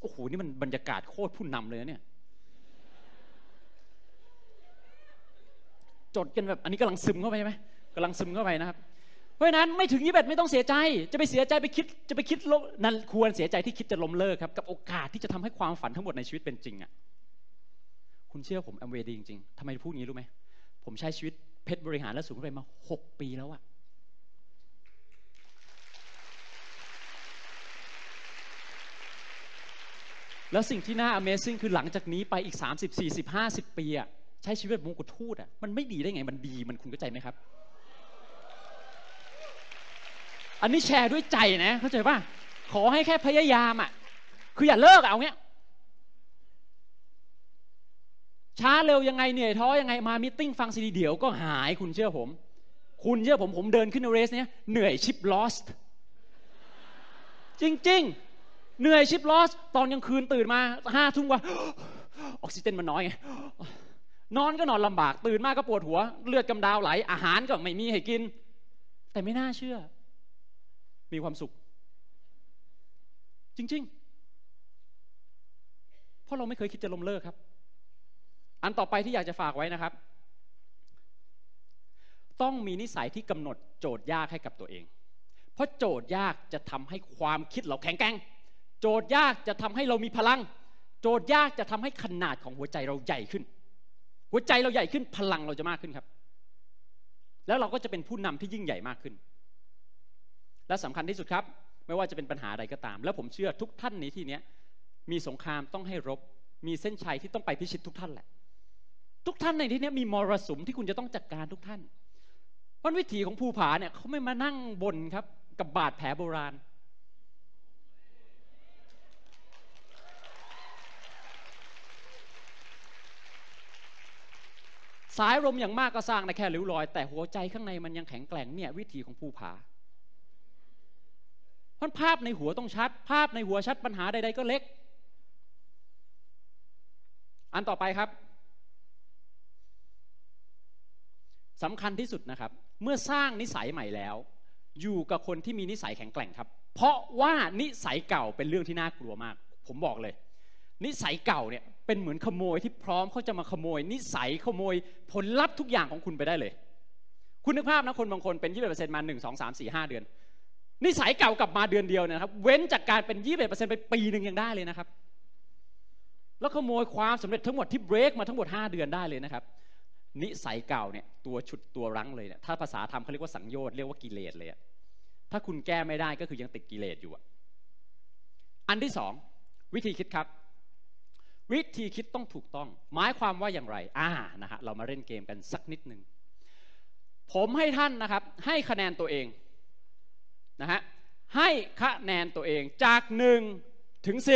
Speaker 1: โอ้โห นี่มันบรรยากาศโคตรผู้นำเลยเนี่ย จดกันแบบ อันนี้กำลังซึมเข้าไปใช่ไหมกำลังซึมเข้าไปนะครับ เพราะฉะนั้นไม่ถึงยี่สิบไม่ต้องเสียใจ จะไปเสียใจไปคิดจะไปคิดลนั่นควรเสียใจที่คิดจะล้มเลิกครับ กับโอกาสที่จะทำให้ความฝันทั้งหมดในชีวิตเป็นจริงอะคุณเชื่อผมแอมเวดีจริงๆทำไมพูดงี้รู้ไหมผมใช้ชีวิตเพชรบริหารและสูงขึ้นไปมาหกปีแล้วอะแล้วสิ่งที่น่า Amazing คือหลังจากนี้ไปอีก 30 40 50 ปีอะใช้ชีวิตมงกุฎทูตอะมันไม่ดีได้ไง มันดีมันคุณเข้าใจไหมครับ อันนี้แชร์ด้วยใจนะ เข้าใจป่ะ ขอให้แค่พยายามอะคืออย่าเลิกเอาเงี้ย ช้าเร็วยังไงเหนื่อยท้อยังไงมามิ팅ฟังซีดีเดี๋ยวก็หายคุณเชื่อผม คุณเชื่อผมผมเดินขึ้นเรสเนี้ยเหนื่อยชิปลอสจริงๆ เหนื่อยชิปลอสตอนกลางคืนตื่นมาห้าทุ่มกว่าออกซิเจนมันน้อยไงนอนก็นอนลำบากตื่นมาก็ปวดหัว เลือดกำดาวไหล อาหารก็ไม่มีให้กิน แต่ไม่น่าเชื่อ มีความสุข จริง ๆ เพราะเราไม่เคยคิดจะล้มเลิกครับ อันต่อไปที่อยากจะฝากไว้นะครับ ต้องมีนิสัยที่กำหนดโจทย์ยากให้กับตัวเอง เพราะโจทย์ยากจะทำให้ความคิดเราแข็งแกร่ง โจทย์ยากจะทำให้เรามีพลัง โจทย์ยากจะทำให้ขนาดของหัวใจเราใหญ่ขึ้น หัวใจเราใหญ่ขึ้นพลังเราจะมากขึ้นครับแล้วเราก็จะเป็นผู้นำที่ยิ่งใหญ่มากขึ้น และสำคัญที่สุดครับ ไม่ว่าจะเป็นปัญหาใดก็ตาม แล้วผมเชื่อทุกท่านในที่นี้มีสงครามต้องให้รบ มีเส้นชัยที่ต้องไปพิชิตทุกท่านแหละ ทุกท่านในที่นี้มีมรสุมที่คุณจะต้องจัดการทุกท่านเพราะวิถีของภูผาเนี่ยเขาไม่มานั่งบนครับ กับบาดแผลโบราณสายลมอย่างมากก็สร้างในแค่ริ้วรอย แต่หัวใจข้างในมันยังแข็งแกร่งเนี่ยวิถีของภูผา เพราะภาพในหัวต้องชัด ภาพในหัวชัดปัญหาใด ๆ ก็เล็ก อันต่อไปครับสำคัญที่สุดนะครับ เมื่อสร้างนิสัยใหม่แล้ว อยู่กับคนที่มีนิสัยแข็งแกร่งครับ เพราะว่านิสัยเก่าเป็นเรื่องที่น่ากลัวมาก ผมบอกเลย นิสัยเก่าเนี่ยเป็นเหมือนขโมยที่พร้อมเขาจะมาขโมย นิสัยขโมยผลลัพธ์ทุกอย่างของคุณไปได้เลย คุณนึกภาพนะคนบางคนเป็นยี่สิบเปอร์เซ็นต์มาหนึ่งสองสามสี่ห้าเดือน นิสัยเก่ากลับมาเดือนเดียวนะครับ เว้นจากการเป็นยี่สิบเอ็ดเปอร์เซ็นต์ไปปีหนึ่งยังได้เลยนะครับ แล้วขโมยความสำเร็จทั้งหมดที่เบรกมาทั้งหมด 5 เดือนได้เลยนะครับ นิสัยเก่าเนี่ยตัวฉุดตัวรั้งเลยเนี่ยถ้าภาษาธรรมเขาเรียกว่าสังโยชน์เรียกว่ากิเลสเลยถ้าคุณแก้ไม่ได้ก็คือยังติดกิเลสอยู่อะอันที่สองวิธีคิดครับวิธีคิดต้องถูกต้อง หมายความว่าอย่างไร อ่า นะฮะ เรามาเล่นเกมกันสักนิดหนึ่ง ผมให้ท่านนะครับ ให้คะแนนตัวเอง นะฮะให้คะแนนตัวเองจาก 1 ถึง 10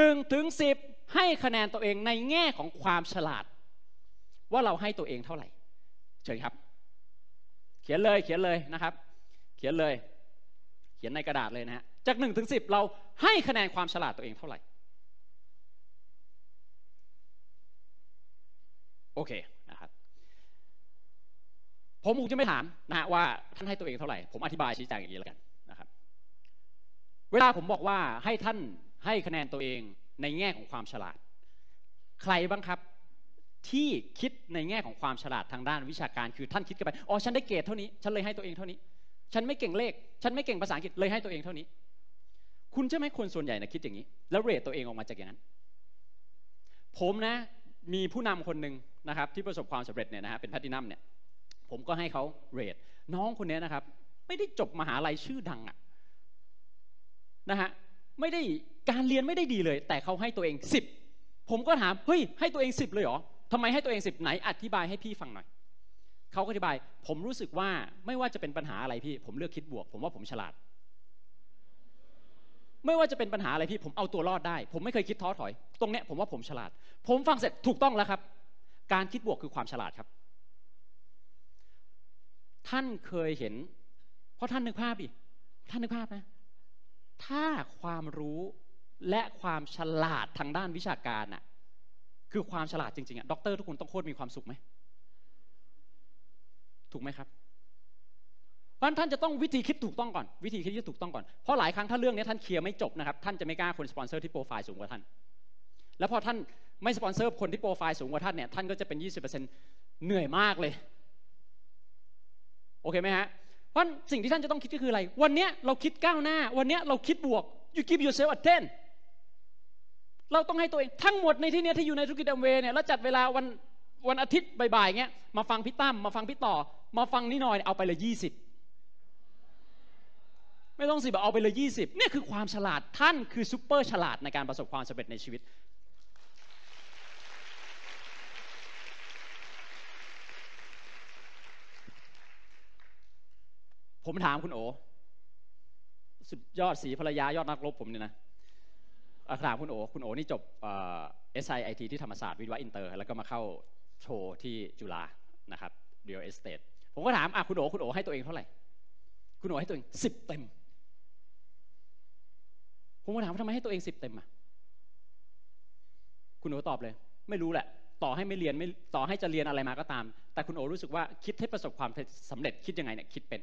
Speaker 1: 1 ถึง 10 ให้คะแนนตัวเองในแง่ของความฉลาด ว่าเราให้ตัวเองเท่าไหร่เชิญครับ เขียนเลยเขียนเลยนะครับ เขียนเลย เขียนในกระดาษเลยนะฮะจาก1ถึง10 เราให้คะแนนความฉลาดตัวเองเท่าไหร่โอเค ผมคงจะไม่ถามนะฮะว่าท่านให้ตัวเองเท่าไหร่ ผมอธิบายชี้แจงอย่างนี้แล้วกันนะครับ เวลาผมบอกว่าให้ท่านให้คะแนนตัวเองในแง่ของความฉลาด ใครบ้างครับที่คิดในแง่ของความฉลาดทางด้านวิชาการคือท่านคิดกันไปอ๋อฉันได้เกรดเท่านี้ ฉันเลยให้ตัวเองเท่านี้ ฉันไม่เก่งเลข ฉันไม่เก่งภาษาอังกฤษเลยให้ตัวเองเท่านี้ คุณใช่ไหมคนส่วนใหญ่นะคิดอย่างนี้ แล้วเรทตัวเองออกมาจากอย่างนั้น ผมนะมีผู้นำคนหนึ่งนะครับที่ประสบความสำเร็จเนี่ยนะฮะเป็นแพลตินัมเนี่ย ผมก็ให้เขาเรทน้องคนนี้นะครับ ไม่ได้จบมหาลัยชื่อดังอะนะฮะไม่ได้การเรียนไม่ได้ดีเลย แต่เขาให้ตัวเองสิบผมก็ถามเฮ้ยให้ตัวเองสิบเลยเหรอทำไมให้ตัวเองสิบไหนอธิบายให้พี่ฟังหน่อยเขาก็อธิบาย ผมรู้สึกว่าไม่ว่าจะเป็นปัญหาอะไรพี่ ผมเลือกคิดบวก ผมว่าผมฉลาด ไม่ว่าจะเป็นปัญหาอะไรพี่ ผมเอาตัวรอดได้ ผมไม่เคยคิดท้อถอย ตรงเนี้ยผมว่าผมฉลาด ผมฟังเสร็จถูกต้องแล้วครับ การคิดบวกคือความฉลาดครับ ท่านเคยเห็น เพราะท่านนึกภาพดิท่านนึกภาพนะ ถ้าความรู้และความฉลาดทางด้านวิชาการน่ะคือความฉลาดจริงๆอะด็อกเตอร์ทุกคนต้องโคตรมีความสุขไหมถูกไหมครับเพราะท่านจะต้องวิธีคิดถูกต้องก่อน วิธีคิดที่ถูกต้องก่อนเพราะหลายครั้งถ้าเรื่องนี้ท่าน clear ไม่จบนะครับท่านจะไม่กล้าคนสปอนเซอร์ที่โปรไฟล์สูงกว่าท่าน แล้วพอท่านไม่สปอนเซอร์คนที่โปรไฟล์สูงกว่าท่านเนี่ยท่านก็จะเป็น 20%เหนื่อยมากเลย โอเคไหมฮะเพราะสิ่งที่ท่านจะต้องคิดก็คืออะไร วันนี้เราคิดก้าวหน้า วันนี้เราคิดบวก you give yourself a ten เราต้องให้ตัวเองทั้งหมดในที่นี้ที่อยู่ในธุรกิจแอมเวย์เนี่ยแล้วจัดเวลาวันวันอาทิตย์บ่ายๆเงี้ยมาฟังพี่ตั้มมาฟังพี่ต่อ มาฟังนี่หน่อยเอาไปเลยยี่สิบไม่ต้องสิบเอาไปเลยยี่สิบเนี่ยคือความฉลาดท่านคือซูเปอร์ฉลาดในการประสบความสำเร็จในชีวิต ผมถามคุณโอสุดยอดศรีภรรยายอดนักรบผมเนี่ยนะถามคุณโอคุณโอนี่จบ SIIT ที่ธรรมศาสตร์วิศวะอินเตอร์ แล้วก็มาเข้าโชว์ที่จุฬานะครับ real estate ผมก็ถามอะคุณโอคุณโอให้ตัวเองเท่าไหร่ คุณโอให้ตัวเองสิบเต็ม ผมก็ถามว่าทำไมให้ตัวเองสิบเต็มอะคุณโอตอบเลย ไม่รู้แหละ ต่อให้ไม่เรียนไม่ต่อให้จะเรียนอะไรมาก็ตาม แต่คุณโอรู้สึกว่าคิดให้ประสบความสำเร็จคิดยังไงเนี่ยคิดเป็น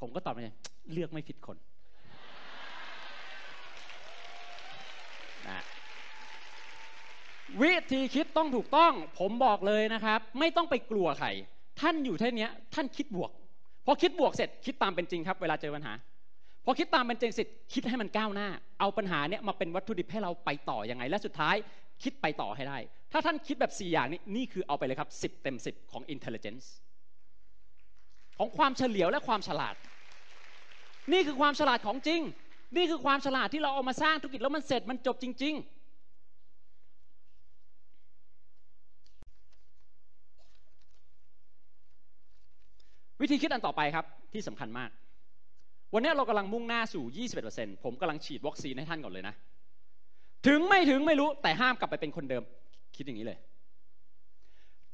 Speaker 1: ผมก็ตอบไปเลยเลือกไม่ผิดคนนะวิธีคิดต้องถูกต้อง ผมบอกเลยนะครับ ไม่ต้องไปกลัวใครท่านอยู่ที่นี้ท่านคิดบวกพอคิดบวกเสร็จคิดตามเป็นจริงครับ เวลาเจอปัญหาพอคิดตามเป็นจริงเสร็จคิดให้มันก้าวหน้า เอาปัญหาเนี้ยมาเป็นวัตถุดิบให้เราไปต่ออยังไง และสุดท้ายคิดไปต่อให้ได้ ถ้าท่านคิดแบบ 4 อย่างนี้นี่คือเอาไปเลยครับ 10 เต็ม 10 ของ intelligence ของความเฉลียวและความฉลาด นี่คือความฉลาดของจริง นี่คือความฉลาดที่เราเอามาสร้างธุรกิจแล้วมันเสร็จมันจบจริง ๆวิธีคิดอันต่อไปครับที่สำคัญมาก วันนี้เรากำลังมุ่งหน้าสู่ 21%ผมกำลังฉีดวัคซีนให้ท่านก่อนเลยนะ ถึงไม่ถึงไม่รู้แต่ห้ามกลับไปเป็นคนเดิม คิดอย่างนี้เลย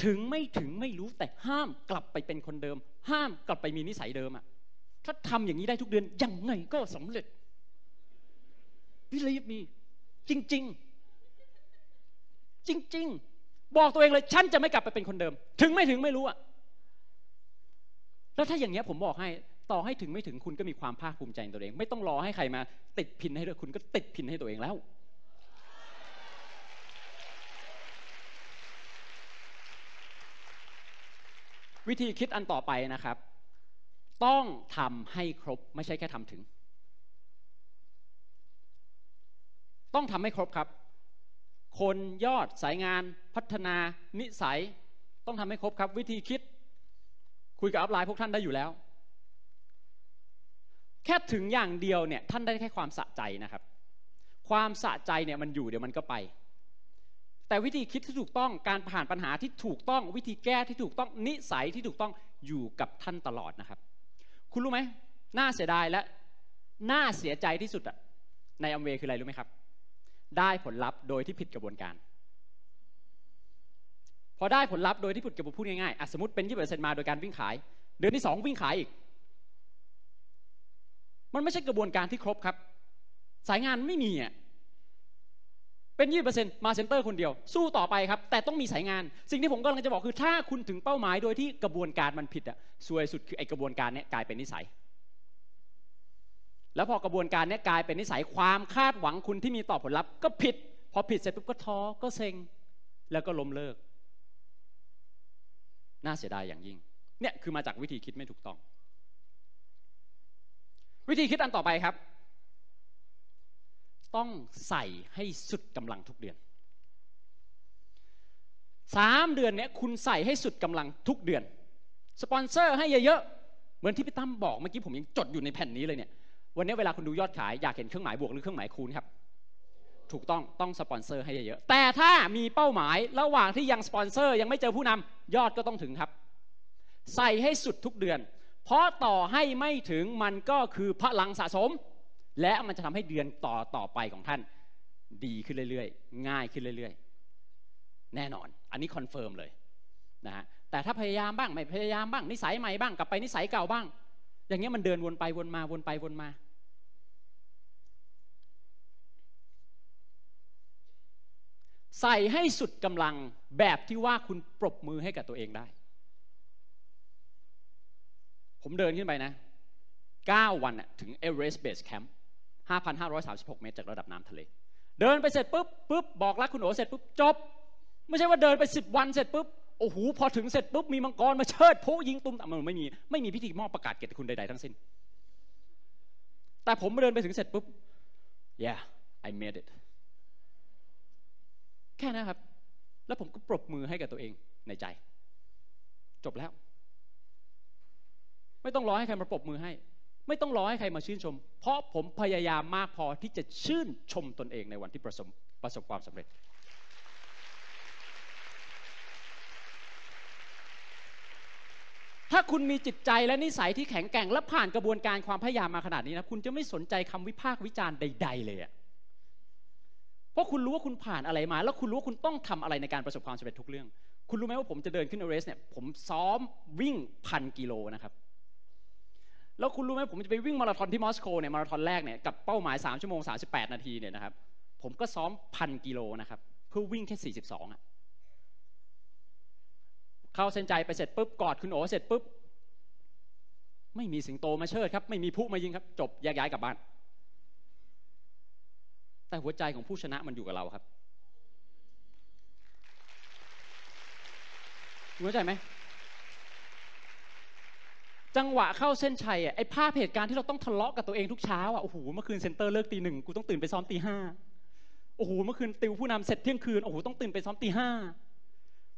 Speaker 1: ถึงไม่ถึงไม่รู้แต่ห้ามกลับไปเป็นคนเดิม ห้ามกลับไปมีนิสัยเดิมอะถ้าทำอย่างนี้ได้ทุกเดือนยังไงก็สำเร็จวิลีฟมีจริง ๆ จริง ๆ บอกตัวเองเลยฉันจะไม่กลับไปเป็นคนเดิม ถึงไม่ถึงไม่รู้อะแล้วถ้าอย่างเงี้ยผมบอกให้ต่อให้ถึงไม่ถึงคุณก็มีความภาคภูมิใจในตัวเอง ไม่ต้องรอให้ใครมา ติดพินให้ด้วยคุณก็ติดพินให้ตัวเองแล้ว วิธีคิดอันต่อไปนะครับ ต้องทำให้ครบไม่ใช่แค่ทำถึง ต้องทำให้ครบครับ คนยอดสายงานพัฒนา นิสัย ต้องทำให้ครบครับ วิธีคิด คุยกับอัพไลน์พวกท่านได้อยู่แล้ว แค่ถึงอย่างเดียวเนี่ยท่านได้แค่ความสะใจนะครับ ความสะใจเนี่ยมันอยู่เดี๋ยวมันก็ไป แต่วิธีคิดที่ถูกต้องการผ่านปัญหาที่ถูกต้อง วิธีแก้ที่ถูกต้องนิสัยที่ถูกต้องอยู่กับท่านตลอดนะครับ คุณรู้ไหมน่าเสียดายและน่าเสียใจที่สุดอะในอัมเวคืออะไรรู้ไหมครับ ได้ผลลัพธ์โดยที่ผิดกระบวนการ พอได้ผลลัพธ์โดยที่ผิดกระบวนพูดง่ายๆสมมติเป็นยี่สิบเปอร์เซ็นต์มาโดยการวิ่งขาย เดือนที่สองวิ่งขายอีก มันไม่ใช่กระบวนการที่ครบครับ สายงานไม่มีอะ เป็นยี่สิบเปอร์เซ็นต์มาเซ็นเตอร์คนเดียว สู้ต่อไปครับ แต่ต้องมีสายงาน สิ่งที่ผมกำลังจะบอกคือ ถ้าคุณถึงเป้าหมายโดยที่กระบวนการมันผิดอะซวยสุดคือไอกระบวนการนี้กลายเป็นนิสัย แล้วพอกระบวนการนี้กลายเป็นนิสัยความคาดหวังคุณที่มีต่อผลลัพธ์ก็ผิด พอผิดเสร็จปุ๊บก็ท้อก็เซ็ง แล้วก็ล้มเลิก น่าเสียดายอย่างยิ่ง เนี่ยคือมาจากวิธีคิดไม่ถูกต้อง วิธีคิดอันต่อไปครับ ต้องใส่ให้สุดกำลังทุกเดือนสามเดือนเนี้ยคุณใส่ให้สุดกำลังทุกเดือน สปอนเซอร์ให้เยอะๆเหมือนที่พี่ตั้มบอกเมื่อกี้ผมยังจดอยู่ในแผ่นนี้เลยเนี่ยวันนี้เวลาคุณดูยอดขายอยากเห็นเครื่องหมายบวกหรือเครื่องหมายคูณครับถูกต้องต้องสปอนเซอร์ให้เยอะๆแต่ถ้ามีเป้าหมายระหว่างที่ยังสปอนเซอร์ยังไม่เจอผู้นำยอดก็ต้องถึงครับ ใส่ให้สุดทุกเดือน เพราะต่อให้ไม่ถึงมันก็คือพลังสะสม และมันจะทำให้เดือนต่อต่อไปของท่านดีขึ้นเรื่อยๆ ง่ายขึ้นเรื่อยๆ แน่นอน อันนี้ confirm เลยนะฮะแต่ถ้าพยายามบ้างไม่พยายามบ้างนิสัยใหม่บ้างกลับไปนิสัยเก่าบ้าง อย่างเงี้ยมันเดินวนไปวนมาวนไปวนมา ใส่ให้สุดกำลังแบบที่ว่าคุณปรบมือให้กับตัวเองได้ ผมเดินขึ้นไปนะ 9 วันถึงเอเ5,536 เมตรจากระดับน้ำทะเล เดินไปเสร็จปุ๊บปุ๊บบอกรักคุณโอเสร็จปุ๊บจบ ไม่ใช่ว่าเดินไป 10 วันเสร็จปุ๊บโอ้โหพอถึงเสร็จปุ๊บมีมังกรมาเชิดผู้ยิงตุ้มมันไม่มีไม่มีพิธีมอบประกาศเกียรติคุณใดๆทั้งสิ้น แต่ผมเดินไปถึงเสร็จปุ๊บ yeah I made it แค่นั้นครับ แล้วผมก็ปรบมือให้กับตัวเองในใจ จบแล้ว ไม่ต้องรอให้ใครมาปรบมือให้ ไม่ต้องรอให้ใครมาชื่นชม เพราะผมพยายามมากพอที่จะชื่นชมตนเองในวันที่ประสบประสบความสำเร็จ ถ้าคุณมีจิตใจและนิสัยที่แข็งแกร่งและผ่านกระบวนการความพยายามมาขนาดนี้นะคุณจะไม่สนใจคำวิพากษ์วิจารณ์ใด ๆ เลยอะเพราะคุณรู้ว่าคุณผ่านอะไรมา แล้วคุณรู้ว่าคุณต้องทำอะไรในการประสบความสำเร็จทุกเรื่อง คุณรู้ไหมว่าผมจะเดินขึ้นเอเวอเรสต์เนี่ยผมซ้อมวิ่งพันกิโลนะครับ แล้วคุณรู้ไหมผมจะไปวิ่งมาราธอนที่มอสโกเนี่ยมาราธอนแรกเนี่ยกับเป้าหมาย3ชั่วโมง38 นาทีเนี่ยนะครับผมก็ซ้อมพันกิโลนะครับเพื่อวิ่งแค่42อะเข้าเส้นใจไปเสร็จปุ๊บกอดคุณโอเสร็จปุ๊บไม่มีสิงโตมาเชิดครับไม่มีผู้มายิงครับ จบแยกย้ายกลับบ้าน แต่หัวใจของผู้ชนะมันอยู่กับเราครับเข้าใจไหม จังหวะเข้าเส้นชัยอะไอ้ภาพเหตุการณ์ที่เราต้องทะเลาะกับตัวเองทุกเช้าอะโอ้โหเมื่อคืนเซ็นเตอร์เลิกตีหนึ่งกูต้องตื่นไปซ้อมตีห้าโอ้โหเมื่อคืนติวผู้นำเสร็จเที่ยงคืนโอ้โหต้องตื่นไปซ้อมตีห้า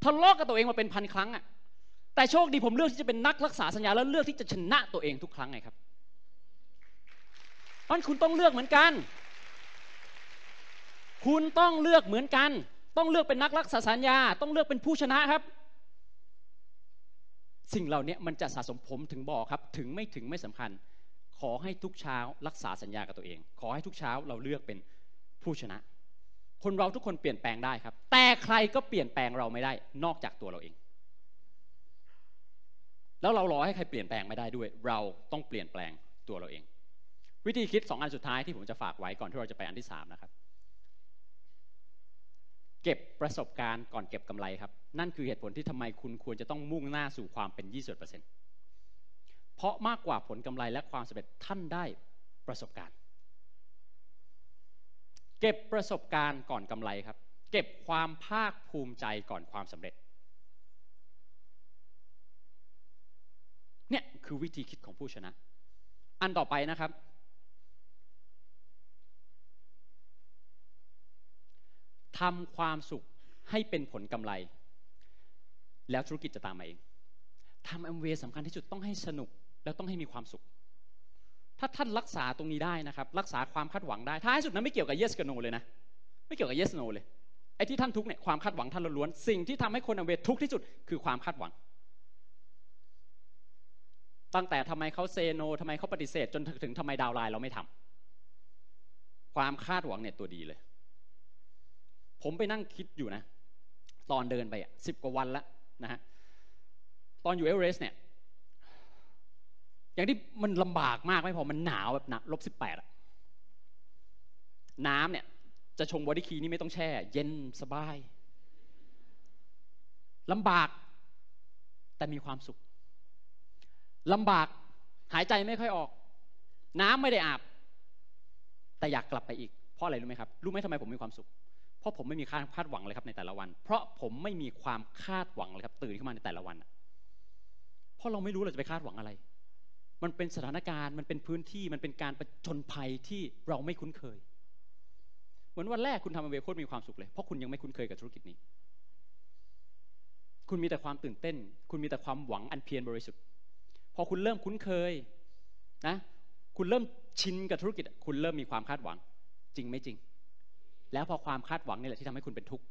Speaker 1: ทะเลาะกับตัวเองมาเป็นพันครั้งอะแต่โชคดีผมเลือกที่จะเป็นนักรักษาสัญญาแล้วเลือกที่จะชนะตัวเองทุกครั้งไงครับเพราะคุณต้องเลือกเหมือนกัน คุณต้องเลือกเหมือนกัน ต้องเลือกเป็นนักรักษาสัญญา ต้องเลือกเป็นผู้ชนะครับ สิ่งเหล่านี้มันจะสะสมผมถึงบอกครับ ถึงไม่ถึงไม่สำคัญ ขอให้ทุกเช้ารักษาสัญญากับตัวเอง ขอให้ทุกเช้าเราเลือกเป็นผู้ชนะ คนเราทุกคนเปลี่ยนแปลงได้ครับ แต่ใครก็เปลี่ยนแปลงเราไม่ได้ นอกจากตัวเราเอง แล้วเรารอให้ใครเปลี่ยนแปลงไม่ได้ด้วย เราต้องเปลี่ยนแปลงตัวเราเอง วิธีคิดสองอันสุดท้ายที่ผมจะฝากไว้ก่อนที่เราจะไปอันที่สามนะครับ เก็บประสบการณ์ก่อนเก็บกำไรครับ นั่นคือเหตุผลที่ทำไมคุณควรจะต้องมุ่งหน้าสู่ความเป็นยี่สิบเปอร์เซ็นต์เพราะมากกว่าผลกำไรและความสำเร็จท่านได้ประสบการณ์ เก็บประสบการณ์ก่อนกำไรครับ เก็บความภาคภูมิใจก่อนความสำเร็จเนี่ยคือวิธีคิดของผู้ชนะ อันต่อไปนะครับ ทำความสุขให้เป็นผลกำไร แล้วธุรกิจจะตามมาเองทำแอมเวย์สำคัญที่สุดต้องให้สนุกแล้วต้องให้มีความสุข ถ้าท่านรักษาตรงนี้ได้นะครับ รักษาความคาดหวังได้ท้ายสุดนั้นไม่เกี่ยวกับ yes กับ no เลยนะ ไม่เกี่ยวกับ yes no เลยไอ้ที่ท่านทุกเนี่ยความคาดหวังท่านล้วนสิ่งที่ทำให้คนอเวททุกข์ที่สุดคือความคาดหวัง ตั้งแต่ทำไมเขาเซโนทำไมเขาปฏิเสธ จนถึงทำไมดาวไลน์เราไม่ทความคาดหวังเนี่ยตัวดีเลย ผมไปนั่งคิดอยู่นะ ตอนเดินไปอะสิบกว่าวันแล้วนะฮะตอนอยู่เอเวอเรสต์เนี่ย อย่างที่มันลำบากมากไม่พอมันหนาวแบบหนักลบสิบแปดอะน้ำเนี่ย จะชง BodyKey นี่ไม่ต้องแช่ เย็นสบายลำบาก แต่มีความสุขลำบากหายใจไม่ค่อยออก น้ำไม่ได้อาบ แต่อยากกลับไปอีก เพราะอะไรรู้ไหมครับ รู้ไหมทำไมผมมีความสุข เพราะผมไม่มีคาดคาดหวังเลยครับในแต่ละวัน เพราะผมไม่มีความคาดหวังเลยครับตื่นขึ้นมาในแต่ละวัน เพราะเราไม่รู้เราจะไปคาดหวังอะไร มันเป็นสถานการณ์ มันเป็นพื้นที่ มันเป็นการประจนภัยที่เราไม่คุ้นเคย เหมือนวันแรกคุณทำอเวโคตรมีความสุขเลย เพราะคุณยังไม่คุ้นเคยกับธุรกิจนี้ คุณมีแต่ความตื่นเต้น คุณมีแต่ความหวังอันเพียรบริสุทธิ์ พอคุณเริ่มคุ้นเคยนะ คุณเริ่มชินกับธุรกิจ คุณเริ่มมีความคาดหวัง จริงไม่จริง แล้วพอความคาดหวังนี่แหละที่ทำให้คุณเป็นทุกข์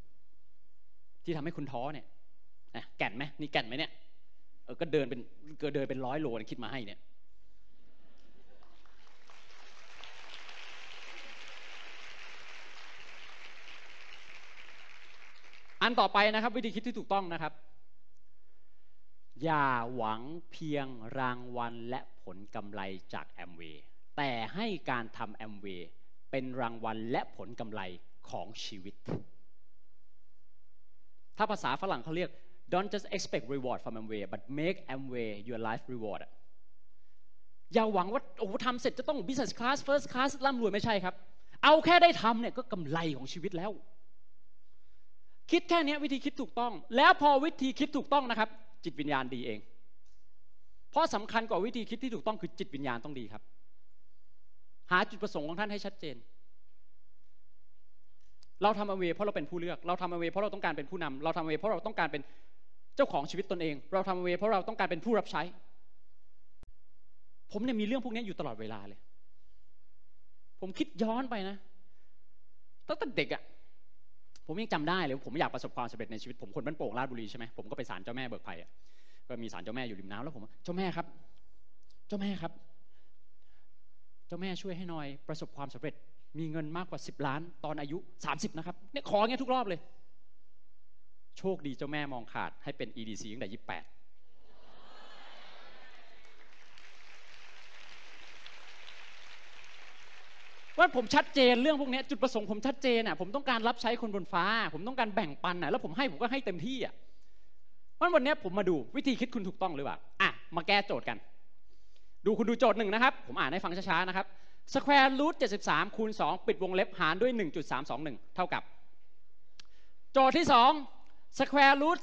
Speaker 1: ที่ทำให้คุณท้อเนี่ยแก่นไหมนี่แก่นไหมเนี่ยเออก็เดินเป็นก็เดินเป็นร้อยโลนคิดมาให้เนี่ยอันต่อไปนะครับ วิธีคิดที่ถูกต้องนะครับ อย่าหวังเพียงรางวัลและผลกำไรจากแอมเวย์แต่ให้การทำแอมเวย์เป็นรางวัลและผลกำไร ของชีวิต ถ้าภาษาฝรั่งเขาเรียก don't just expect reward from Amway but make Amway your life reward อย่าหวังว่าโอ้ทำเสร็จจะต้อง business class first class ร่ำรวยไม่ใช่ครับ เอาแค่ได้ทำเนี่ยก็กำไรของชีวิตแล้ว คิดแค่นี้วิธีคิดถูกต้อง แล้วพอวิธีคิดถูกต้องนะครับ จิตวิญญาณดีเอง เพราะสำคัญกว่าวิธีคิดที่ถูกต้องคือจิตวิญญาณต้องดีครับ หาจุดประสงค์ของท่านให้ชัดเจน เราทำอเวเพราะเราเป็นผู้เลือก เราทำอเวเพราะเราต้องการเป็นผู้นำเราทำอเวเพราะเราต้องการเป็นเจ้าของชีวิตตนเอง เราทำอเวเพราะเราต้องการเป็นผู้รับใช้ ผมเนี่ยมีเรื่องพวกนี้อยู่ตลอดเวลาเลย ผมคิดย้อนไปนะตั้งแต่เด็กอะผมยังจำได้เลยผมอยากประสบความสำเร็จในชีวิตผมคนบ้านโป่งราชบุรีใช่ไหมผมก็ไปศาลเจ้าแม่เบิกไผ่ก็มีศาลเจ้าแม่อยู่ริมน้ำแล้วผมเจ้าแม่ครับ เจ้าแม่ครับ เจ้าแม่ช่วยให้หน่อยประสบความสำเร็จ มีเงินมากกว่าสิบล้านตอนอายุสามสิบนะครับเนี่ยขอเงี้ยทุกรอบเลย โชคดีเจ้าแม่มองขาดให้เป็น EDC ตั้งแต่ยี่แปดว่าผมชัดเจนเรื่องพวกนี้จุดประสงค์ผมชัดเจนอะผมต้องการรับใช้คนบนฟ้า ผมต้องการแบ่งปันอะแล้วผมให้ผมก็ให้เต็มที่อะวันวันนี้ผมมาดูวิธีคิดคุณถูกต้องหรือเปล่าอะมาแก้โจทย์กัน ดูคุณดูโจทย์หนึ่งนะครับ ผมอ่านให้ฟังช้าๆนะครับ square root 73คูณ2ปิดวงเล็บหารด้วย 1.321 เท่ากับ โจทย์ที่ 2 square root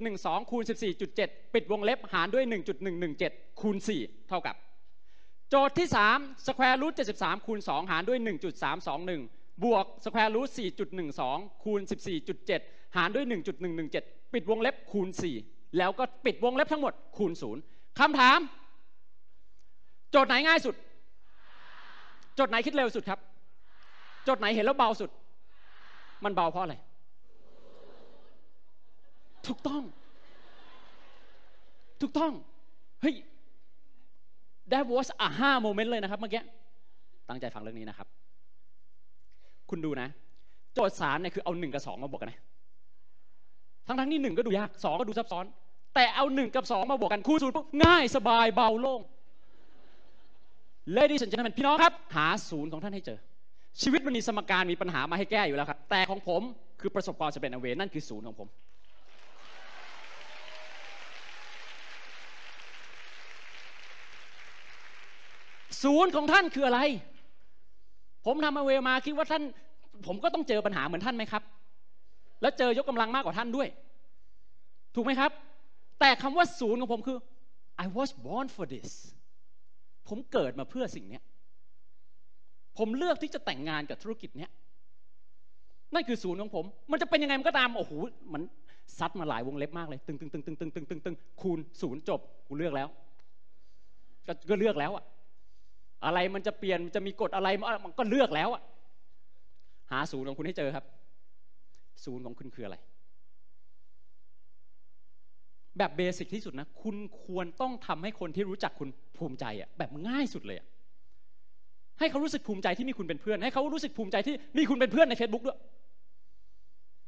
Speaker 1: 4.12คูณ14.7 ปิดวงเล็บหารด้วย 1.117 คูณ 4 เท่ากับ โจทย์ที่3 square root 73คูณ2หารด้วย 1.321 บวก square root 4.12คูณ14.7 หารด้วย 1.117 ปิดวงเล็บคูณ 4 แล้วก็ปิดวงเล็บทั้งหมดคูณ 0คำถาม โจทย์ไหนง่ายสุด จทย์ไหนคิดเร็วสุดครับโจทย์ไหนเห็นแล้วเบาสุด มันเบาเพราะอะไร ถูกต้อง ถูกต้อง เฮ้ย that was a ห้าโมเมนต์เลยนะครับเมื่อกี้ ตั้งใจฟังเรื่องนี้นะครับ คุณดูนะ โจทย์สามเนี่ยคือเอาหนึ่งกับสองมาบวกกันนะ ทั้งทั้งนี่หนึ่งก็ดูยากสองก็ดูซับซ้อน แต่เอาหนึ่งกับสองมาบวกกัน คูณศูนย์ง่ายสบายเบาโล่ง Ladies and gentlemen พี่น้องครับ หาศูนย์ของท่านให้เจอ ชีวิตมันมีสมการมีปัญหามาให้แก้อยู่แล้วครับ แต่ของผมคือประสบความสำเร็จในเวนั่นคือศูนย์ของผม ศูนย์ของท่านคืออะไร ผมทำมาเวมาคิดว่าท่าน ผมก็ต้องเจอปัญหาเหมือนท่านไหมครับ แล้วเจอยกกำลังมากกว่าท่านด้วย ถูกไหมครับ แต่คำว่าศูนย์ของผมคือ I was born for this ผมเกิดมาเพื่อสิ่งนี้ผมเลือกที่จะแต่งงานกับธุรกิจนี้นั่นคือศูนย์ของผม มันจะเป็นยังไงมันก็ตามโอ้โหมันซัดมาหลายวงเล็บมากเลย ตึงตึงตึงตึงตึงตึงตึงตึงคูณศูนย์จบกูเลือกแล้ว ก็เลือกแล้วอะอะไรมันจะเปลี่ยนจะมีกฎอะไรมันก็เลือกแล้วอะหาศูนย์ของคุณให้เจอครับ ศูนย์ของคุณคืออะไร แบบเบสิกที่สุดนะ คุณควรต้องทำให้คนที่รู้จักคุณภูมิใจอะแบบง่ายสุดเลยอะให้เขารู้สึกภูมิใจที่มีคุณเป็นเพื่อน ให้เขารู้สึกภูมิใจที่มีคุณเป็นเพื่อนใน Facebook ด้วย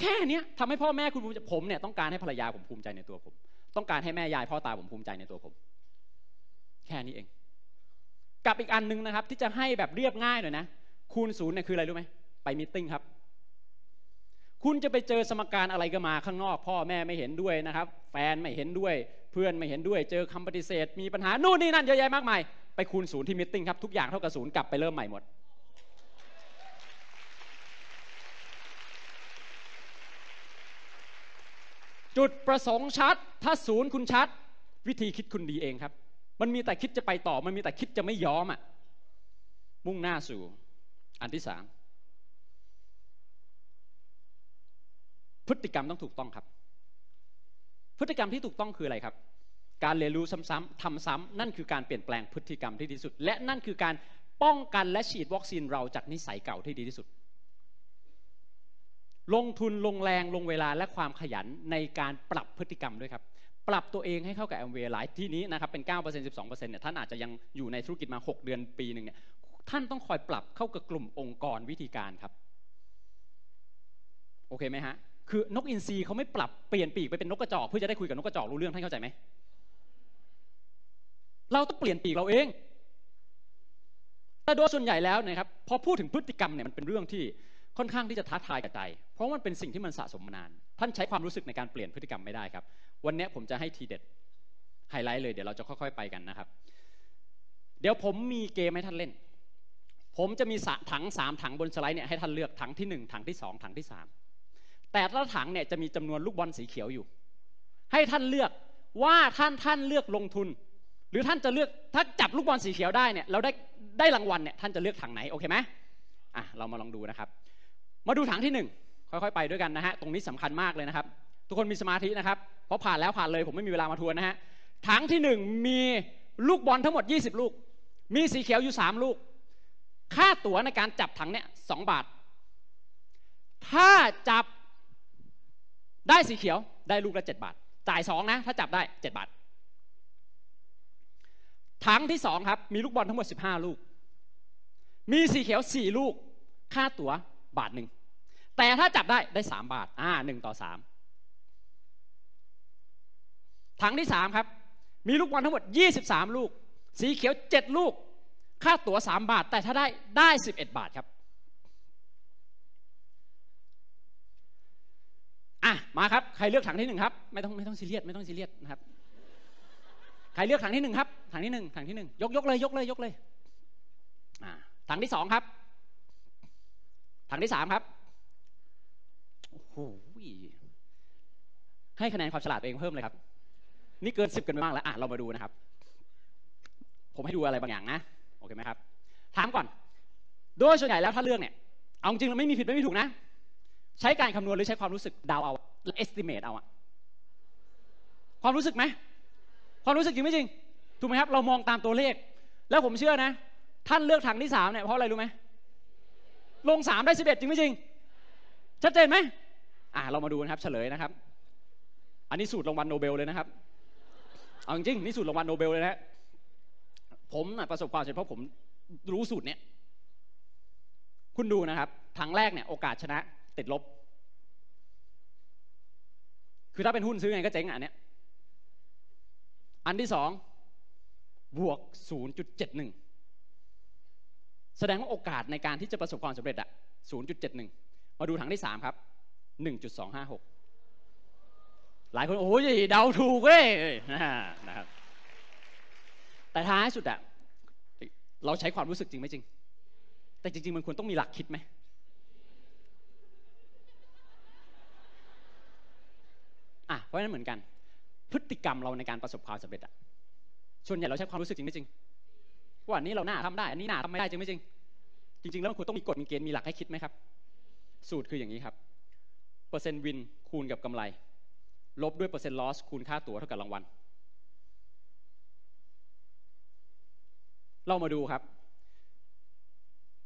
Speaker 1: แค่เนี้ยทำให้พ่อแม่คุณภูมิใจผมเนี่ยต้องการให้ภรรยาผมภูมิใจในตัวผม ต้องการให้แม่ยายพ่อตาผมภูมิใจในตัวผม แค่นี้เอง กับอีกอันนึงนะครับ ที่จะให้แบบเรียบง่ายหน่อยนะคูณศูนย์เนี่ยคืออะไรรู้ไหมไปมีติ้งครับ คุณจะไปเจอสมการอะไรก็มาข้างนอก พ่อแม่ไม่เห็นด้วยนะครับ แฟนไม่เห็นด้วย เพื่อนไม่เห็นด้วย เจอคำปฏิเสธ มีปัญหานู่นนี่นั่นเยอะแยะมากมายไปคูณศูนย์ที่มิ팅ครับทุกอย่างเท่ากับศูนย์กลับไปเริ่มใหม่หมด จุดประสงค์ชัด ถ้าศูนย์คุณชัด วิธีคิดคุณดีเองครับ มันมีแต่คิดจะไปต่อ มันมีแต่คิดจะไม่ยอมอะมุ่งหน้าสู่อันที่สาม พฤติกรรมต้องถูกต้องครับ พฤติกรรมที่ถูกต้องคืออะไรครับ การเรียนรู้ซ้ำๆทำซ้ำนั่นคือการเปลี่ยนแปลงพฤติกรรมที่ดีที่สุด และนั่นคือการป้องกันและฉีดวัคซีนเราจากนิสัยเก่าที่ดีที่สุด ลงทุนลงแรงลงเวลาและความขยันในการปรับพฤติกรรมด้วยครับ ปรับตัวเองให้เข้ากับแอมเวย์หลายที่นี้นะครับเป็น 9% 12%เนี่ยท่านอาจจะยังอยู่ในธุรกิจมา 6 เดือนปีหนึ่งเนี่ยท่านต้องคอยปรับเข้ากับกลุ่มองค์กรวิธีการครับ โอเคไหมฮะ คือนกอินทรีเขาไม่ปรับเปลี่ยนปีกไปเป็นนกกระจอกเพื่อจะได้คุยกับนกกระจอกรู้เรื่องท่านเข้าใจไหมเราต้องเปลี่ยนปีกเราเอง แต่โดยส่วนใหญ่แล้วนะครับ พอพูดถึงพฤติกรรมเนี่ยมันเป็นเรื่องที่ค่อนข้างที่จะท้าทายกับใจ เพราะมันเป็นสิ่งที่มันสะสมมานาน ท่านใช้ความรู้สึกในการเปลี่ยนพฤติกรรมไม่ได้ครับ วันนี้ผมจะให้ทีเด็ดไฮไลท์เลยเดี๋ยวเราจะค่อย ๆ ไปกันนะครับ เดี๋ยวผมมีเกมให้ท่านเล่น ผมจะมีถังสามถังบนสไลด์เนี่ยให้ท่านเลือกถังที่หนึ่งถังที่สองถังที่สาม แต่ละถังเนี่ยจะมีจำนวนลูกบอลสีเขียวอยู่ ให้ท่านเลือกว่าท่านท่านเลือกลงทุน หรือท่านจะเลือกถ้าจับลูกบอลสีเขียวได้เนี่ยเราได้ได้รางวัลเนี่ยท่านจะเลือกถังไหนโอเคไหมอะเรามาลองดูนะครับ มาดูถังที่หนึ่งค่อยๆ ไปด้วยกันนะฮะตรงนี้สำคัญมากเลยนะครับ ทุกคนมีสมาธินะครับเพราะผ่านแล้วผ่านเลยผมไม่มีเวลามาทวนนะฮะถังที่หนึ่งมีลูกบอลทั้งหมด 20 ลูก มีสีเขียวอยู่ 3 ลูก ค่าตั๋วในการจับถังเนี่ยสบาท ถ้าจับ ได้สีเขียวได้ลูกละ7บาท จ่าย2นะ ถ้าจับได้7บาท ถังที่2ครับ มีลูกบอลทั้งหมด15ลูก มีสีเขียว4ลูก ค่าตั๋วบาทหนึ่ง แต่ถ้าจับได้ได้3บาท อ่าหนึ่งต่อ3ถังที่3ครับ มีลูกบอลทั้งหมด23ลูก สีเขียว7ลูก ค่าตั๋ว3บาท แต่ถ้าได้ได้11บาทครับ อะมาครับใครเลือกถังที่หนึ่งครับ ไม่ต้องไม่ต้องซีเรียสไม่ต้องซีเรียสนะครับใครเลือกถังที่หนึ่งครับถังที่หนึ่งถังที่หนึ่งยกยกเลยยกเลยยกเลยอ่าถังที่สองครับ ถังที่สามครับโอ้โหให้คะแนนความฉลาดตัวเองเพิ่มเลยครับ นี่เกินสิบกันมากแล้วอะเรามาดูนะครับ ผมให้ดูอะไรบางอย่างนะโอเคไหมครับ ถามก่อน โดยส่วนใหญ่แล้วถ้าเลือกเนี่ยเอาจริงเราไม่มีผิดไม่มีถูกนะ ใช้การคำนวณหรือใช้ความรู้สึกดาวเอาหรือ estimate เอาอะความรู้สึกไหมความรู้สึกจริงไม่จริง ถูกไหมครับ เรามองตามตัวเลข แล้วผมเชื่อนะ ท่านเลือกถังที่สามเนี่ยเพราะอะไรรู้ไหมลงสามได้สิบเอ็ดจริงไม่จริง ชัดเจนไหมอ่าเรามาดูนะครับ เฉลยนะครับ อันนี้สูตรรางวัลโนเบลเลยนะครับ เอาจริงนี่สูตรรางวัลโนเบลเลยนะผมประสบความสำเร็จเพราะผมรู้สูตรเนี่ย คุณดูนะครับถังแรกเนี่ยโอกาสชนะ ติดลบ คือถ้าเป็นหุ้นซื้อไงก็เจ๊งอะเนี่ยอันที่สองบวก 0.71 แสดงว่าโอกาสในการที่จะประสบความสำเร็จอะ0.71 มาดูถังที่สามครับ 1.256 หลายคนโอ้ยเดาถูกเลยนะครับแต่ท้ายสุดอะเราใช้ความรู้สึกจริงไหมจริง แต่จริง ๆ มันควรต้องมีหลักคิดไหม อะเพราะฉะนั้นเหมือนกัน พฤติกรรมเราในการประสบความสำเร็จอะส่วนใหญ่เราใช้ความรู้สึกจริงไม่จริงว่าอันนี้เราหน้าทำได้ อันนี้หน้าทำไม่ได้จริงไม่จริง จริง ๆ แล้วมันควรต้องมีกฎมีเกณฑ์มีหลักให้คิดไหมครับ สูตรคืออย่างนี้ครับ เปอร์เซ็นต์วินคูณกับกำไร ลบด้วยเปอร์เซ็นต์ลอสคูณค่าตั๋วเท่ากับรางวัล เรามาดูครับ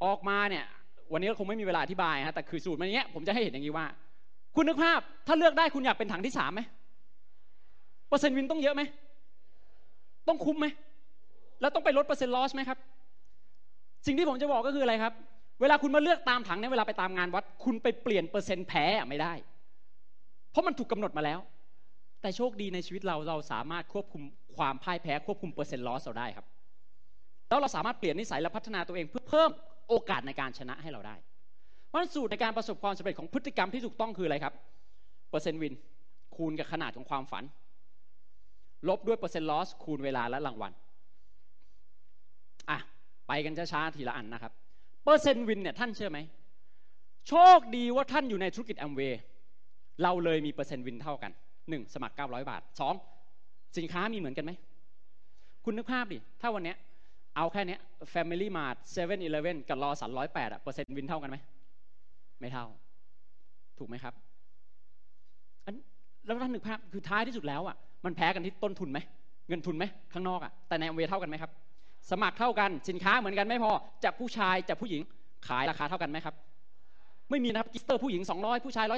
Speaker 1: ออกมาเนี่ย วันนี้ก็คงไม่มีเวลาอธิบายฮะแต่คือสูตรมันเงี้ยผมจะให้เห็นอย่างนี้ว่า คุณนึกภาพ ถ้าเลือกได้คุณอยากเป็นถังที่สามไหมเปอร์เซ็นต์ win ต้องเยอะไหม ต้องคุ้มไหม แล้วต้องไปลดเปอร์เซ็นต์ loss ไหมครับ สิ่งที่ผมจะบอกก็คืออะไรครับ เวลาคุณมาเลือกตามถังเนี่ยเวลาไปตามงานวัด คุณไปเปลี่ยนเปอร์เซ็นต์แพ้ไม่ได้ เพราะมันถูกกำหนดมาแล้ว แต่โชคดีในชีวิตเราเราสามารถควบคุมความพ่ายแพ้ควบคุมเปอร์เซ็นต์ loss เราได้ครับ แล้วเราสามารถเปลี่ยนนิสัยและพัฒนาตัวเองเพื่อเพิ่มโอกาสในการชนะให้เราได้ เพราะสูตรในการประสบความสำเร็จของพฤติกรรมที่ถูกต้องคืออะไรครับ เปอร์เซ็นต์ win คูณกับขนาดของความฝัน ลบด้วยเปอร์เซ็นต์ loss คูณเวลาและรางวัลอะไปกันช้าๆทีละอันนะครับ เปอร์เซ็นต์ win เนี่ยท่านเชื่อไหม โชคดีว่าท่านอยู่ในธุรกิจแอมเวย์เราเลยมีเปอร์เซ็นต์ win เท่ากันหนึ่งสมัคร 900 บาทสองสินค้ามีเหมือนกันไหม คุณนึกภาพดิ ถ้าวันนี้เอาแค่นี้ Family Mart 7-Eleven กับ Lawson ร้อยแปดอะเปอร์เซ็นต์ win เท่ากันไหม ไม่เท่า ถูกไหมครับอันแล้วท่านนึกภาพคือท้ายที่สุดแล้วอะมันแพ้กันที่ต้นทุนไหมเงินทุนไหมข้างนอกอะแต่ในแอมเวย์เท่ากันไหมครับ สมัครเท่ากันสินค้าเหมือนกันไม่พอจะผู้ชายจะผู้หญิงขายราคาเท่ากันไหมครับ ไม่มีนะครับกลิสเตอร์ผู้หญิง 200 ผู้ชาย 130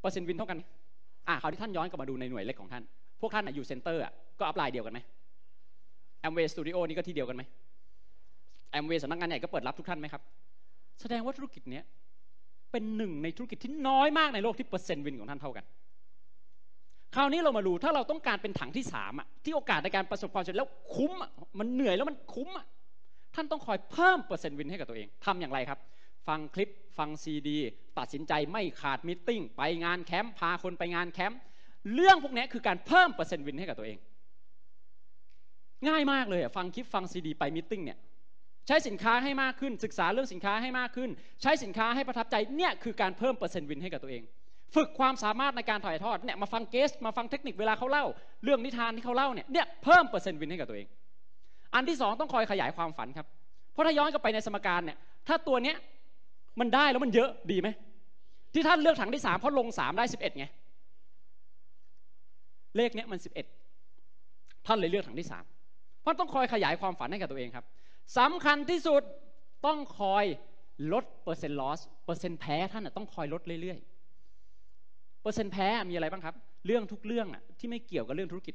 Speaker 1: เปอร์เซ็นต์ win เท่ากันอะคราวที่ท่านย้อนกลับมาดูในหน่วยเล็กของท่าน พวกท่านอยู่ center อะก็ upline เดียวกันไหมแอมเวย์สตูดิโอนี่ก็ที่เดียวกันไหมแอมเวย์สำนักงานใหญ่ก็เปิดรับทุกท่านไหมครับ แสดงว่าธุรกิจเนี้ยเป็นหนึ่งในธุรกิจที่น้อยมากในโลกที่เปอร์เซ็นต์ win ของท่านเท่ากัน คราวนี้เรามาดูถ้าเราต้องการเป็นถังที่สามอะที่โอกาสในการประสบความสำเร็จแล้วคุ้มอะมันเหนื่อยแล้วมันคุ้มอะท่านต้องคอยเพิ่มเปอร์เซ็นต์ win ให้กับตัวเองทำอย่างไรครับ ฟังคลิปฟังซีดี ตัดสินใจไม่ขาด meeting ไปงานแคมป์พาคนไปงานแคมป์เรื่องพวกนี้คือการเพิ่มเปอร์เซ็นต์ win ให้กับตัวเอง ง่ายมากเลยฟังคลิปฟังซีดี ไป meeting เนี่ย ใช้สินค้าให้มากขึ้น ศึกษาเรื่องสินค้าให้มากขึ้น ใช้สินค้าให้ประทับใจเนี่ยคือการเพิ่มเปอร์เซ็นต์ win ให้กับตัวเอง ฝึกความสามารถในการถ่ายทอดเนี่ยมาฟัง guest มาฟังเทคนิคเวลาเขาเล่า เรื่องนิทานที่เขาเล่าเนี่ยเนี่ยเพิ่มเปอร์เซ็นต์ win ให้กับตัวเอง อันที่สองต้องคอยขยายความฝันครับเพราะถ้าย้อนกลับไปในสมการเนี่ยถ้าตัวเนี้ยมันได้แล้วมันเยอะดีไหมที่ท่านเลือกถังที่สามเพราะลงสามได้สิบเอ็ดไงเลขเนี้ยมันสิบเอ็ดท่านเลยเลือกถังที่สามเพราะต้องคอยขยายความฝันให้กับตัวเองครับ สำคัญที่สุดต้องคอยลดเปอร์เซ็นต์ลอสเปอร์เซ็นต์แพ้ท่านต้องคอยลดเรื่อยๆเปอร์เซ็นต์แพ้มีอะไรบ้างครับ เรื่องทุกเรื่องที่ไม่เกี่ยวกับเรื่องธุรกิจ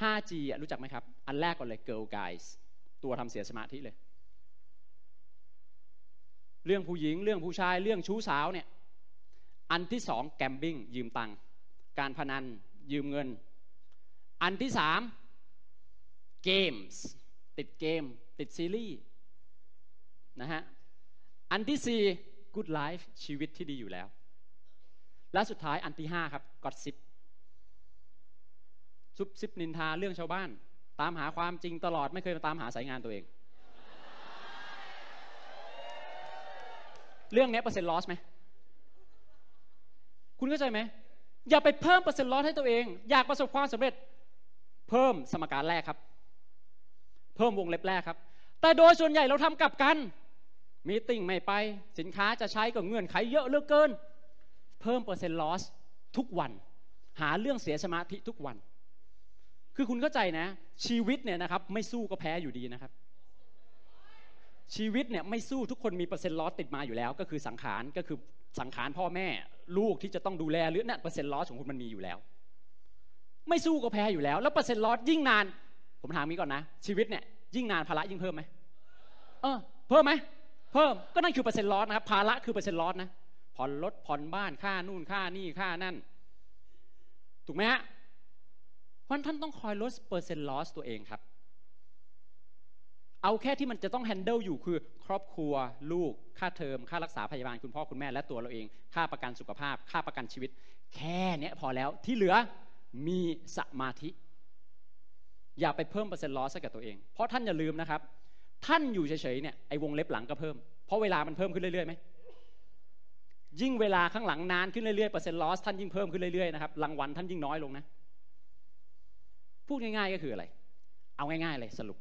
Speaker 1: 5G รู้จักไหมครับ อันแรกก่อนเลย Girl Guys ตัวทำเสียสมาธิเลย เรื่องผู้หญิงเรื่องผู้ชายเรื่องชู้สาวเนี่ยอันที่สองแกมบิ้งยืมตังค์การพนันยืมเงิน อันที่สามเกมส์ ติดเกม ติดซีรีส์นะฮะอันที่สี่ good life ชีวิตที่ดีอยู่แล้ว และสุดท้ายอันที่ห้าครับกอดซิปซุบซิบนินทาเรื่องชาวบ้าน ตามหาความจริงตลอดไม่เคยมาตามหาสายงานตัวเอง เรื่องนี้เปอร์เซ็นต์ลอสไหมคุณเข้าใจไหมอย่าไปเพิ่มเปอร์เซ็นต์ลอสให้ตัวเอง อยากประสบความสำเร็จเพิ่มสมการแรกครับ เพิ่มวงเล็บแรกครับ แต่โดยส่วนใหญ่เราทำกลับกัน มีติ่งไม่ไป สินค้าจะใช้ก็เงื่อนไขเยอะเหลือเกิน เพิ่มเปอร์เซ็นต์ลอสทุกวัน หาเรื่องเสียสมาธิทุกวัน คือคุณเข้าใจนะ ชีวิตเนี่ยนะครับ ไม่สู้ก็แพ้อยู่ดีนะครับ ชีวิตเนี่ยไม่สู้ทุกคนมีเปอร์เซ็นต์ลอสติดมาอยู่แล้ว ก็คือสังขารก็คือสังขารพ่อแม่ลูกที่จะต้องดูแลหรือเนี่ยเปอร์เซ็นต์ลอสของคุณมันมีอยู่แล้ว ไม่สู้ก็แพ้อยู่แล้ว แล้วเปอร์เซ็นต์ลอสยิ่งนาน ผมถามนี้ก่อนนะ ชีวิตเนี่ยยิ่งนานภาระยิ่งเพิ่มไหมเออเพิ่มไหมเพิ่มก็นั่นคือเปอร์เซ็นต์ loss นะครับภาระคือเปอร์เซ็นต์ loss นะผ่อนรถผ่อนบ้านค่านู่นค่านี่ค่านั่น ถูกไหมฮะเพราะท่านต้องคอยลดเปอร์เซ็นต์ loss ตัวเองครับ เอาแค่ที่มันจะต้อง handle อยู่คือ ครอบครัวลูก ค่าเทอม ค่ารักษาพยาบาลคุณพ่อคุณแม่และตัวเราเอง ค่าประกันสุขภาพ ค่าประกันชีวิต แค่นี้พอแล้วที่เหลือมีสมาธิ อย่าไปเพิ่มเปอร์เซ็นต์ลอสให้กับตัวเอง เพราะท่านอย่าลืมนะครับ ท่านอยู่เฉยๆเนี่ยไอ้วงเล็บหลังก็เพิ่ม เพราะเวลามันเพิ่มขึ้นเรื่อยๆไหมยิ่งเวลาข้างหลังนานขึ้นเรื่อยๆเปอร์เซ็นต์ลอสท่านยิ่งเพิ่มขึ้นเรื่อยๆนะครับรางวัลท่านยิ่งน้อยลงนะพูดง่ายๆก็คืออะไร เอาง่ายๆเลยสรุป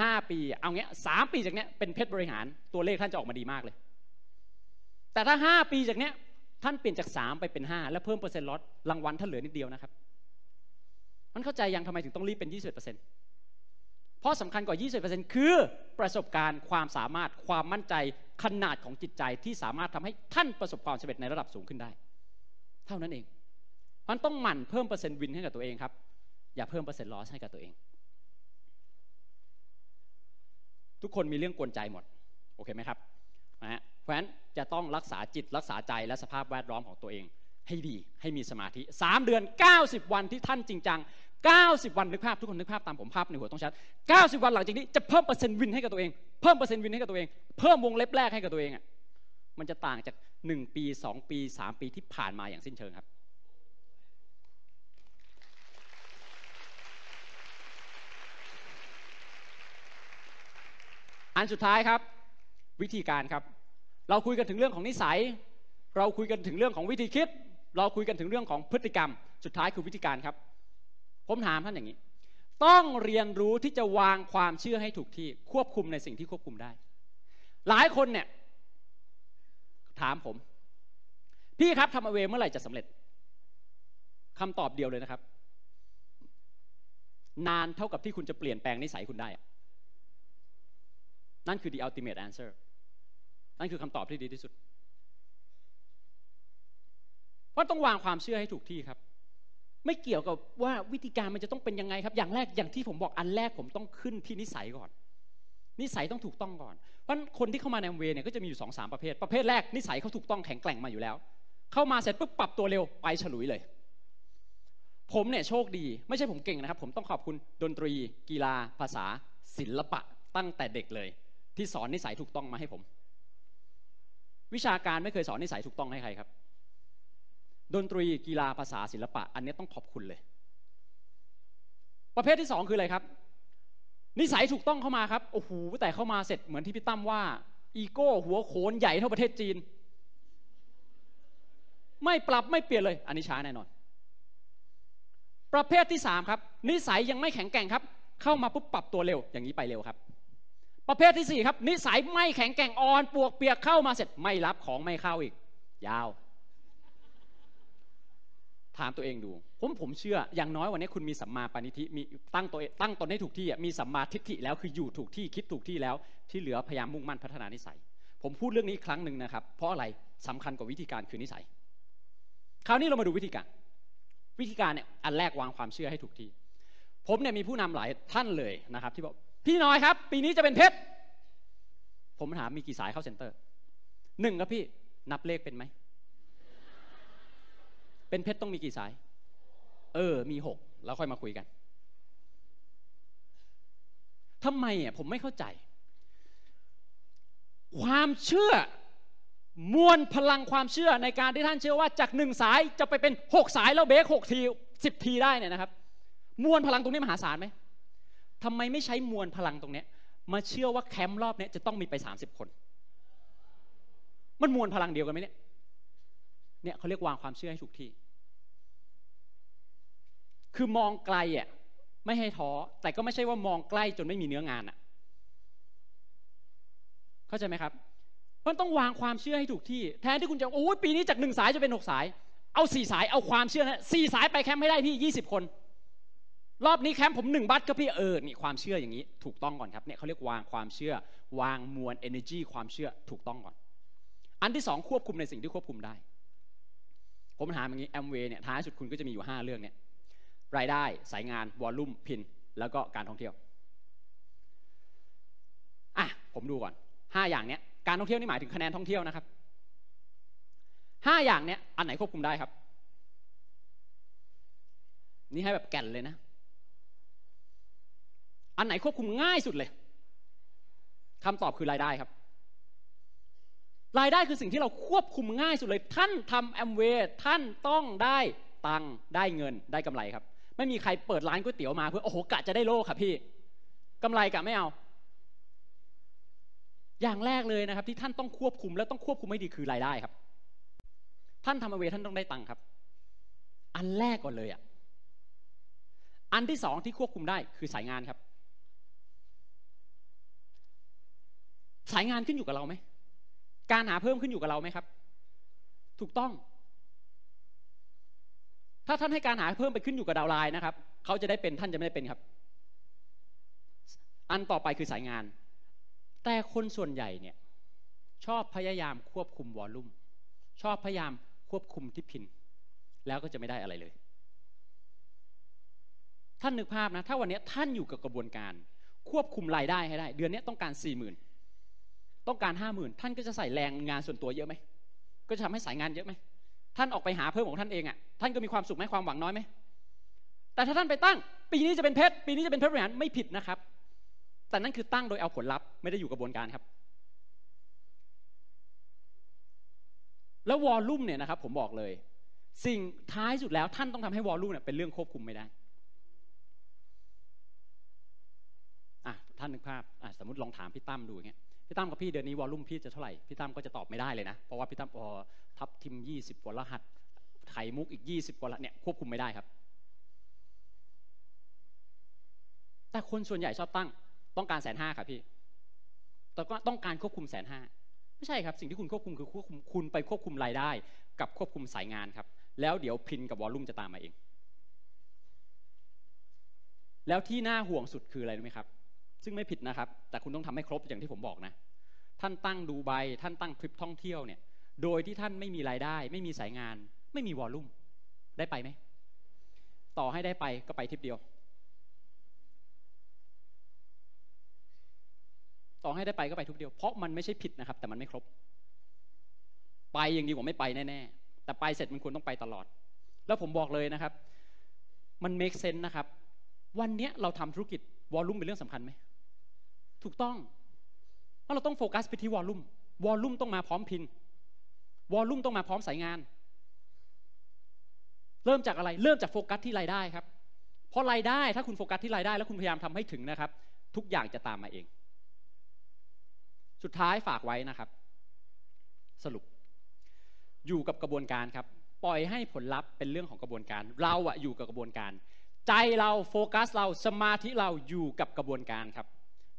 Speaker 1: ห้าปีเอาเงี้ยสามปีจากเนี้ยเป็นเพชรบริหารตัวเลขท่านจะออกมาดีมากเลย แต่ถ้าห้าปีจากเนี้ยท่านเปลี่ยนจากสามไปเป็นห้าแล้วเพิ่มเปอร์เซ็นต์ลดรางวัลท่านเหลือนิดเดียวนะครับ มันเข้าใจยังทำไมถึงต้องรีบเป็นยี่สิบเปอร์เซ็นต์เพราะสำคัญกว่า20%คือประสบการณ์ความสามารถความมั่นใจขนาดของจิตใจที่สามารถทำให้ท่านประสบความสำเร็จในระดับสูงขึ้นได้ เท่านั้นเองมันต้องหมั่นเพิ่มเปอร์เซ็นต์วินให้กับตัวเองครับ อย่าเพิ่มเปอร์เซ็นต์ลอสให้กับตัวเอง ทุกคนมีเรื่องกวนใจหมด โอเคไหมครับนะฮะเพราะฉะนั้นจะต้องรักษาจิตรักษาใจและสภาพแวดล้อมของตัวเองให้ดีให้มีสมาธิ 3 เดือน 90 วันที่ท่านจริงจัง 90 วันนึกภาพทุกคนนึกภาพตามผมภาพในหัวต้องชัด 90 วันหลังจากนี้จะเพิ่มเปอร์เซ็นต์ win ให้กับตัวเองเพิ่มเปอร์เซ็นต์ win ให้กับตัวเองเพิ่มวงเล็บแรกให้กับตัวเองอะมันจะต่างจาก 1 ปี 2 ปี 3 ปีที่ผ่านมาอย่างสิ้นเชิงครับอันสุดท้ายครับ วิธีการครับ เราคุยกันถึงเรื่องของนิสัย เราคุยกันถึงเรื่องของวิธีคิด เราคุยกันถึงเรื่องของพฤติกรรม สุดท้ายคือวิธีการครับ ผมถามท่านอย่างนี้ ต้องเรียนรู้ที่จะวางความเชื่อให้ถูกที่ควบคุมในสิ่งที่ควบคุมได้ หลายคนเนี่ย ถามผม พี่ครับทำอเวเมื่อไหร่จะสำเร็จคำตอบเดียวเลยนะครับ นานเท่ากับที่คุณจะเปลี่ยนแปลงนิสัยคุณได้ นั่นคือ the ultimate answer นั่นคือคำตอบที่ดีที่สุดเพราะต้องวางความเชื่อให้ถูกที่ครับ ไม่เกี่ยวกับว่าวิธีการมันจะต้องเป็นยังไงครับ อย่างแรกอย่างที่ผมบอกอันแรกผมต้องขึ้นที่นิสัยก่อน นิสัยต้องถูกต้องก่อน เพราะคนที่เข้ามาในเวเนี่ยก็จะมีอยู่สองสามประเภท ประเภทแรกนิสัยเขาถูกต้องแข็งแกร่งมาอยู่แล้ว เข้ามาเสร็จปุ๊บปรับตัวเร็วไปฉลุยเลย ผมเนี่ยโชคดีไม่ใช่ผมเก่งนะครับ ผมต้องขอบคุณดนตรี กีฬา ภาษา ศิลปะตั้งแต่เด็กเลย ที่สอนนิสัยถูกต้องมาให้ผม วิชาการไม่เคยสอนนิสัยถูกต้องให้ใครครับ ดนตรีกีฬาภาษาศิลปะ อันนี้ต้องขอบคุณเลย ประเภทที่สองคืออะไรครับ นิสัยถูกต้องเข้ามาครับโอ้โหแต่เข้ามาเสร็จเหมือนที่พี่ตั้มว่าอีโก้หัวโขนใหญ่เท่าประเทศจีน ไม่ปรับไม่เปลี่ยนเลย อันนี้ช้าแน่นอน ประเภทที่สามครับ นิสัยยังไม่แข็งแกร่งครับ เข้ามาปุ๊บปรับตัวเร็ว อย่างนี้ไปเร็วครับประเภทที่สี่ครับนิสัยไม่แข็งแกร่งอ่อนปวกเปียกเข้ามาเสร็จไม่รับของไม่เข้าอีก ยาวามตัวเองดู ผมผมเชื่ออย่างน้อยวันนี้คุณมีสัมมาปณิธิมีตั้งตัวตั้งตนให้ถูกที่มีสัมมาทิฏฐิแล้วคืออยู่ถูกที่คิดถูกที่แล้ว ที่เหลือพยายามมุ่งมั่นพัฒนานิสัย ผมพูดเรื่องนี้ครั้งหนึ่งนะครับ เพราะอะไรสำคัญกว่าวิธีการคือนิสัย คราวนี้เรามาดูวิธีการ วิธีการเนี่ยอันแรกวางความเชื่อให้ถูกที่ ผมเนี่ยมีผู้นำหลายท่านเลยนะครับ ที่บอกพี่น้อยครับ ปีนี้จะเป็นเพชรผมถามมีกี่สายเข้าเซ็นเตอร์หนึ่งครับพี่นับเลขเป็นไหม เป็นเพชรต้องมีกี่สาย เออ มีหกแล้วค่อยมาคุยกันทำไมอะผมไม่เข้าใจ ความเชื่อมวลพลังความเชื่อในการที่ท่านเชื่อว่าจากหนึ่งสายจะไปเป็นหกสายแล้วเบรกหกทีสิบทีได้เนี่ยนะครับ มวลพลังตรงนี้มหาศาลไหมทำไมไม่ใช้มวลพลังตรงนี้มาเชื่อว่าแคมป์รอบนี้จะต้องมีไปสามสิบคน มันมวลพลังเดียวกันไหมเนี่ย เนี่ยเขาเรียกวางความเชื่อให้ถูกที่ คือมองไกลอะไม่ให้ท้อแต่ก็ไม่ใช่ว่ามองใกล้จนไม่มีเนื้องานอะ เข้าใจไหมครับมันต้องวางความเชื่อให้ถูกที่ แทนที่คุณจะโอ้ยปีนี้จากหนึ่งสายจะเป็นหกสาย เอาสี่สายเอาความเชื่อนะสี่สายไปแคมป์ให้ได้พี่ยี่สิบคน รอบนี้แคมป์ผมหนึ่งบัตรับพี่เออนี่ความเชื่ออย่างนี้ ถูกต้องก่อนครับเนี่ยเขาเรียกวางความเชื่อ วางมวล energy ความเชื่อถูกต้องก่อน อันที่สองควบคุมในสิ่งที่ควบคุมได้ ผมถามอย่างนี้แอมเวย์เนี่ยท้ายสุดคุณก็จะมีอยู่ห้าเรื่องเนี่ยรายได้สายงานวอลลุ่มพิน แล้วก็การท่องเที่ยวอะผมดูก่อนห้าอย่างเนี้ยการท่องเที่ยวนี่หมายถึงคะแนนท่องเที่ยวนะครับห้าอย่างเนี้ยอันไหนควบคุมได้ครับ นี่ให้แบบแก่นเลยนะ อันไหนควบคุมง่ายสุดเลยคำตอบคือรายได้ครับ รายได้คือสิ่งที่เราควบคุมง่ายสุดเลย ท่านทำแอมเวย์ท่านต้องได้ตังค์ได้เงินได้กำไรครับ ไม่มีใครเปิดร้านก๋วยเตี๋ยวมาเพื่อโอ้โหกะจะได้โลครับพี่กำไรกะไม่เอา อย่างแรกเลยนะครับ ที่ท่านต้องควบคุมและต้องควบคุมให้ดีคือรายได้ครับ ท่านทำแอมเวย์ท่านต้องได้ตังค์ครับ อันแรกก่อนเลยอะอันที่สองที่ควบคุมได้คือสายงานครับ สายงานขึ้นอยู่กับเราไหม การหาเพิ่มขึ้นอยู่กับเราไหมครับ ถูกต้อง ถ้าท่านให้การหาเพิ่มไปขึ้นอยู่กับดาวไลน์นะครับเขาจะได้เป็นท่านจะไม่ได้เป็นครับ อันต่อไปคือสายงาน แต่คนส่วนใหญ่เนี่ยชอบพยายามควบคุมวอลลุ่มชอบพยายามควบคุมที่พิน แล้วก็จะไม่ได้อะไรเลย ท่านนึกภาพนะ ถ้าวันนี้ท่านอยู่กับกระบวนการ ควบคุมรายได้ให้ได้ เดือนนี้ต้องการสี่หมื่น ต้องการห้าหมื่นท่านก็จะใส่แรงงานส่วนตัวเยอะไหมก็จะทำให้สายงานเยอะไหมท่านออกไปหาเพิ่มของท่านเองอะ่ะท่านก็มีความสุขไหมความหวังน้อยไหมแต่ถ้าท่านไปตั้ง ปีนี้จะเป็นเพชรปีนี้จะเป็นเพชรบริหารไม่ผิดนะครับ แต่นั่นคือตั้งโดยเอาผลลัพธ์ไม่ได้อยู่กระบวนการครับ แล้ววอลลุ่มเนี่ยนะครับ ผมบอกเลย สิ่งท้ายสุดแล้วท่านต้องทำให้วอลลุ่มเนี่ยเป็นเรื่องควบคุมไม่ได้อะท่านนึกภาพอะสมมติลองถามพี่ตั้มดูอย่างเงี้ย พี่ตั้มกับพี่เดือนนี้วอลลุ่มพี่จะเท่าไหร่พี่ตั้มก็จะตอบไม่ได้เลยนะ เพราะว่าพี่ตั้มพอทับทิมยี่สิบกว่ารหัสไขมุกอีกยี่สิบกว่าละเนี่ยควบคุมไม่ได้ครับ แต่คนส่วนใหญ่ชอบตั้งต้องการแสนห้าครับพี่ แต่ก็ต้องการควบคุมแสนห้าไม่ใช่ครับ สิ่งที่คุณควบคุมคือควบคุมคุณไปควบคุมรายได้ กับควบคุมสายงานครับ แล้วเดี๋ยวพินกับวอลลุ่มจะตามมาเอง แล้วที่น่าห่วงสุดคืออะไรรู้ไหมครับ ซึ่งไม่ผิดนะครับ แต่คุณต้องทำให้ครบอย่างที่ผมบอกนะ ท่านตั้งดูใบ ท่านตั้งทริปท่องเที่ยวเนี่ย โดยที่ท่านไม่มีรายได้ ไม่มีสายงาน ไม่มีวอลลุ่ม ได้ไปไหม ต่อให้ได้ไปก็ไปทริปเดียว ต่อให้ได้ไปก็ไปทุกเดียว เพราะมันไม่ใช่ผิดนะครับ แต่มันไม่ครบ ไปอยังดีกว่าไม่ไปแน่ๆ แต่ไปเสร็จมันควรต้องไปตลอด แล้วผมบอกเลยนะครับ มัน make sense นะครับ วันนี้เราทำธุรกิจวอลลุ่มเป็นเรื่องสำคัญไหม ถูกต้องว่าเราต้องโฟกัสไปที่วอลลุ่มวอลลุ่มต้องมาพร้อมพินวอลลุ่มต้องมาพร้อมสายงาน เริ่มจากอะไร เริ่มจากโฟกัสที่รายได้ครับ เพราะรายได้ถ้าคุณโฟกัสที่รายได้ แล้วคุณพยายามทำให้ถึงนะครับ ทุกอย่างจะตามมาเอง สุดท้ายฝากไว้นะครับ สรุป อยู่กับกระบวนการครับ ปล่อยให้ผลลัพธ์เป็นเรื่องของกระบวนการ เราอะอยู่กับกระบวนการ ใจเราโฟกัสเราสมาธิเราอยู่กับกระบวนการครับ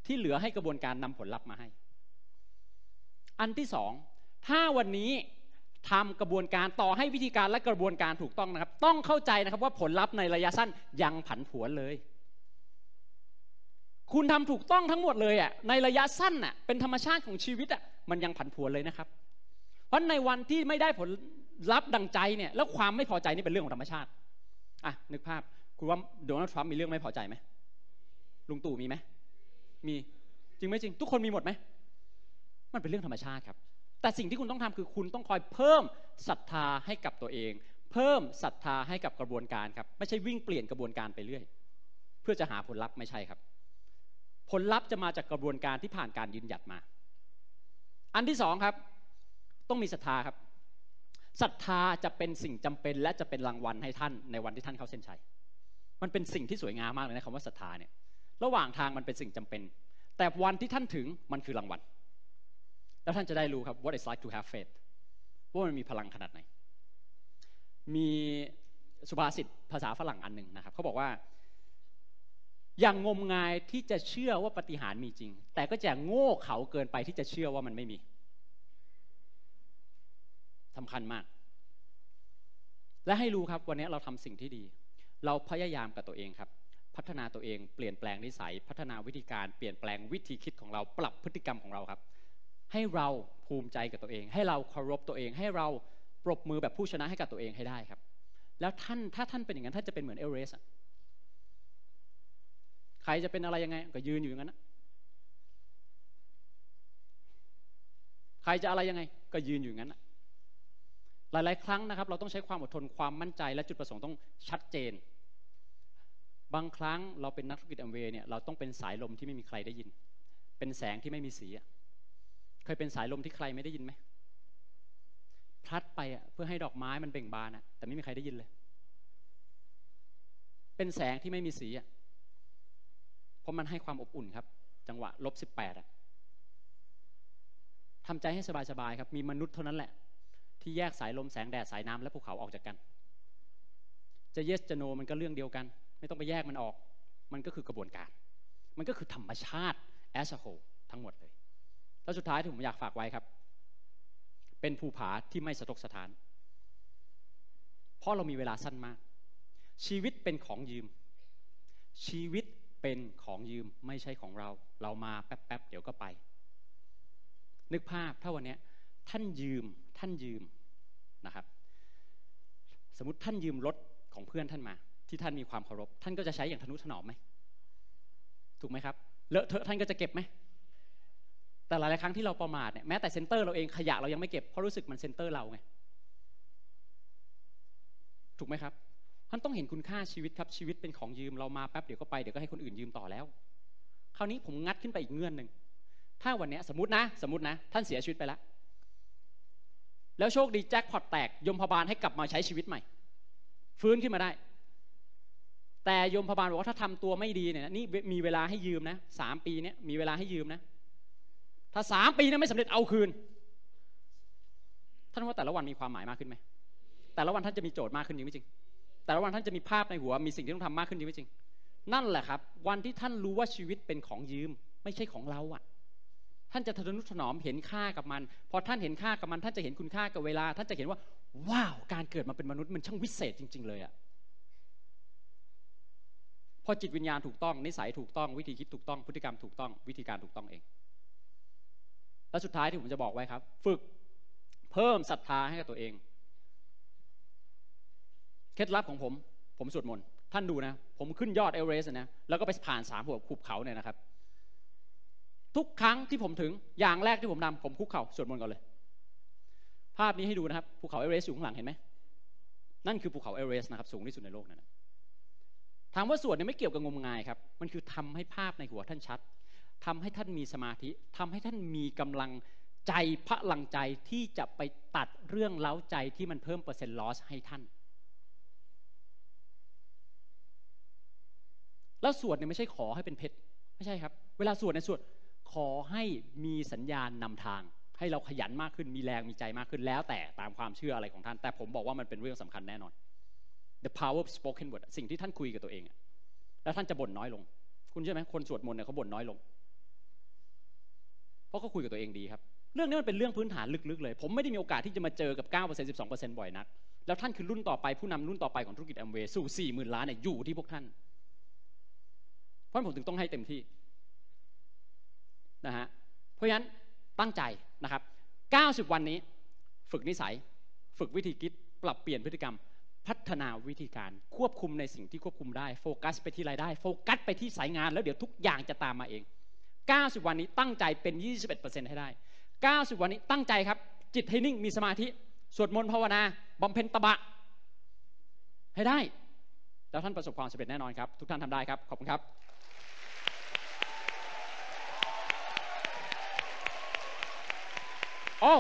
Speaker 1: ที่เหลือให้กระบวนการนำผลลัพธ์มาให้ อันที่สองถ้าวันนี้ทำกระบวนการต่อให้วิธีการและกระบวนการถูกต้องนะครับ ต้องเข้าใจนะครับว่าผลลัพธ์ในระยะสั้นยังผันผวนเลย คุณทำถูกต้องทั้งหมดเลยอะในระยะสั้นอะเป็นธรรมชาติของชีวิตอะมันยังผันผวนเลยนะครับ เพราะในวันที่ไม่ได้ผลลัพธ์ดังใจเนี่ยแล้วความไม่พอใจนี่เป็นเรื่องของธรรมชาติอะนึกภาพคุณว่าโดนัลด์ทรัมป์มีเรื่องไม่พอใจไหมลุงตู่มีไหม มีจริงไหมจริง ทุกคนมีหมดไหมมันเป็นเรื่องธรรมชาติครับ แต่สิ่งที่คุณต้องทำคือคุณต้องคอยเพิ่มศรัทธาให้กับตัวเอง เพิ่มศรัทธาให้กับกระบวนการครับ ไม่ใช่วิ่งเปลี่ยนกระบวนการไปเรื่อย เพื่อจะหาผลลัพธ์ไม่ใช่ครับ ผลลัพธ์จะมาจากกระบวนการที่ผ่านการยืนหยัดมา อันที่สองครับ ต้องมีศรัทธาครับศรัทธาจะเป็นสิ่งจำเป็น และจะเป็นรางวัลให้ท่านในวันที่ท่านเข้าเส้นชัย มันเป็นสิ่งที่สวยงามมากเลยนะคำว่าศรัทธาเนี่ย ระหว่างทางมันเป็นสิ่งจำเป็น แต่วันที่ท่านถึงมันคือรางวัล แล้วท่านจะได้รู้ครับ what it's like to have faith ว่ามันมีพลังขนาดไหน มีสุภาษิตภาษาฝรั่งอันหนึ่งนะครับเขาบอกว่า อย่างงมงายที่จะเชื่อว่าปฏิหารมีจริง แต่ก็จะโง่เขาเกินไปที่จะเชื่อว่ามันไม่มีสำคัญมาก และให้รู้ครับวันนี้เราทำสิ่งที่ดี เราพยายามกับตัวเองครับ พัฒนาตัวเองเปลี่ยนแปลงนิสัย พัฒนาวิธีการเปลี่ยนแปลงวิธีคิดของเราปรับพฤติกรรมของเราครับ ให้เราภูมิใจกับตัวเอง ให้เราเคารพตัวเอง ให้เราปรบมือแบบผู้ชนะให้กับตัวเองให้ได้ครับ แล้วท่านถ้าท่านเป็นอย่างนั้นท่านจะเป็นเหมือนเอเวอเรสต์ใครจะเป็นอะไรยังไงก็ยืนอยู่อย่างนั้นนะใครจะอะไรยังไง ก็ยืนอยู่อย่างนั้นนะหลาย ๆ ครั้งนะครับ เราต้องใช้ความอดทนความมั่นใจและจุดประสงค์ต้องชัดเจน บางครั้งเราเป็นนักธุรกิจแอมเวย์เนี่ยเราต้องเป็นสายลมที่ไม่มีใครได้ยิน เป็นแสงที่ไม่มีสีเคยเป็นสายลมที่ใครไม่ได้ยินไหมพัดไปอะเพื่อให้ดอกไม้มันเบ่งบานอะแต่ไม่มีใครได้ยินเลย เป็นแสงที่ไม่มีสีอะราะมันให้ความอบอุ่นครับ จังหวะลบสิบแปดอะทำใจให้สบายๆครับ มีมนุษย์เท่านั้นแหละ ที่แยกสายลมแสงแดดสายน้ำและภูเขาออกจากกัน จะเยสจะโนมันก็เรื่องเดียวกัน ไม่ต้องไปแยกมันออก มันก็คือกระบวนการ มันก็คือธรรมชาติ as a whole ทั้งหมดเลย แล้วสุดท้ายที่ผมอยากฝากไว้ครับ เป็นภูผาที่ไม่สะทกสะท้าน เพราะเรามีเวลาสั้นมาก ชีวิตเป็นของยืม ชีวิตเป็นของยืมไม่ใช่ของเรา เรามาแป๊บๆเดี๋ยวก็ไป นึกภาพถ้าวันนี้ท่านยืมท่านยืมนะครับ สมมติท่านยืมรถของเพื่อนท่านมา ที่ท่านมีความเคารพ ท่านก็จะใช้อย่างทนุถนอมไหมถูกไหมครับเลอะเทอะท่านก็จะเก็บไหมแต่หลายๆครั้งที่เราประมาทเนี่ยแม้แต่เซ็นเตอร์เราเองขยะเรายังไม่เก็บเพราะรู้สึกมันเซ็นเตอร์เราไงถูกไหมครับท่านต้องเห็นคุณค่าชีวิตครับชีวิตเป็นของยืมเรามาแป๊บเดี๋ยวก็ไปเดี๋ยวก็ให้คนอื่นยืมต่อแล้ว คราวนี้ผมงัดขึ้นไปอีกเงื่อนหนึ่งถ้าวันนี้สมมตินะ สมมตินะ ท่านเสียชีวิตไปแล้ว แล้วโชคดีแจ็คพอตแตกยมพบาลให้กลับมาใช้ชีวิตใหม่ ฟื้นขึ้นมาได้ แต่โยมพบาลบอกว่าถ้าทำตัวไม่ดีเนี่ยนี่มีเวลาให้ยืมนะสามปีเนี่ยมีเวลาให้ยืมนะ ถ้าสามปีนั้นไม่สำเร็จเอาคืนท่านว่าแต่ละวันมีความหมายมากขึ้นไหมแต่ละวันท่านจะมีโจทย์มากขึ้นจริงไหมจริง แต่ละวันท่านจะมีภาพในหัวมีสิ่งที่ต้องทำมากขึ้นจริงไหมจริง นั่นแหละครับ วันที่ท่านรู้ว่าชีวิตเป็นของยืม ไม่ใช่ของเราอะท่านจะทนุถนอมเห็นค่ากับมัน พอท่านเห็นค่ากับมัน ท่านจะเห็นคุณค่ากับเวลา ท่านจะเห็นว่า ว้าว การเกิดมาเป็นมนุษย์มันช่างวิเศษจริง ๆ เลยอะ พอจิตวิญญาณถูกต้องนิสัยถูกต้องวิธีคิดถูกต้องพฤติกรรมถูกต้องวิธีการถูกต้องเอง และสุดท้ายที่ผมจะบอกไว้ครับ ฝึกเพิ่มศรัทธาให้กับตัวเอง เคล็ดลับของผม ผมสวดมนต์ท่านดูนะ ผมขึ้นยอดเอเวอเรสต์นะแล้วก็ไปผ่านสามหัวขุบเขาเนี่ยนะครับ ทุกครั้งที่ผมถึงอย่างแรกที่ผมทำผมคุกเข่าสวดมนต์ก่อนเลย ภาพนี้ให้ดูนะครับภูเขาเอเวอเรสต์อยู่ข้างหลังเห็นไหมนั่นคือภูเขาเอเวอเรสต์นะครับสูงที่สุดในโลกนั่นนะ ถามว่าสวดเนี่ยไม่เกี่ยวกับงมงายครับ มันคือทำให้ภาพในหัวท่านชัดทำให้ท่านมีสมาธิทำให้ท่านมีกำลังใจพลังใจที่จะไปตัดเรื่องเร้าใจที่มันเพิ่มเปอร์เซ็นต์ loss ให้ท่าน แล้วสวดเนี่ยไม่ใช่ขอให้เป็นเพชรไม่ใช่ครับ เวลาสวดในสวดขอให้มีสัญญาณนำทาง ให้เราขยันมากขึ้นมีแรงมีใจมากขึ้นแล้วแต่ตามความเชื่ออะไรของท่าน แต่ผมบอกว่ามันเป็นเรื่องสำคัญแน่นอน the power of spoken word สิ่งที่ท่านคุยกับตัวเองแล้วท่านจะบ่นน้อยลง คุณเชื่อไหมคนสวดมนต์เนี่ยเขาบ่นน้อยลง เพราะเขาคุยกับตัวเองดีครับ เรื่องนี้มันเป็นเรื่องพื้นฐานลึกๆเลย ผมไม่ได้มีโอกาสที่จะมาเจอกับ 9% 12%บ่อยนัก แล้วท่านคือรุ่นต่อไปผู้นำรุ่นต่อไปของธุรกิจแอมเวย์สู่40,000ล้านเนี่ยอยู่ที่พวกท่าน เพราะผมถึงต้องให้เต็มที่นะฮะ เพราะฉะนั้นตั้งใจนะครับ 90 วันนี้ ฝึกนิสัย ฝึกวิธีคิด ปรับเปลี่ยนพฤติกรรม พัฒนาวิธีการควบคุมในสิ่งที่ควบคุมได้โฟกัสไปที่รายได้โฟกัสไปที่สายงานแล้วเดี๋ยวทุกอย่างจะตามมาเอง 90 วันนี้ตั้งใจเป็น 21%ให้ได้ 90 วันนี้ตั้งใจครับ จิตให้นิ่งมีสมาธิสวดมนต์ภาวนาบำเพ็ญตบะ ให้ได้ แล้วท่านประสบความสำเร็จแน่นอนครับ ทุกท่านทำได้ครับ ขอบคุณครับอ๋อ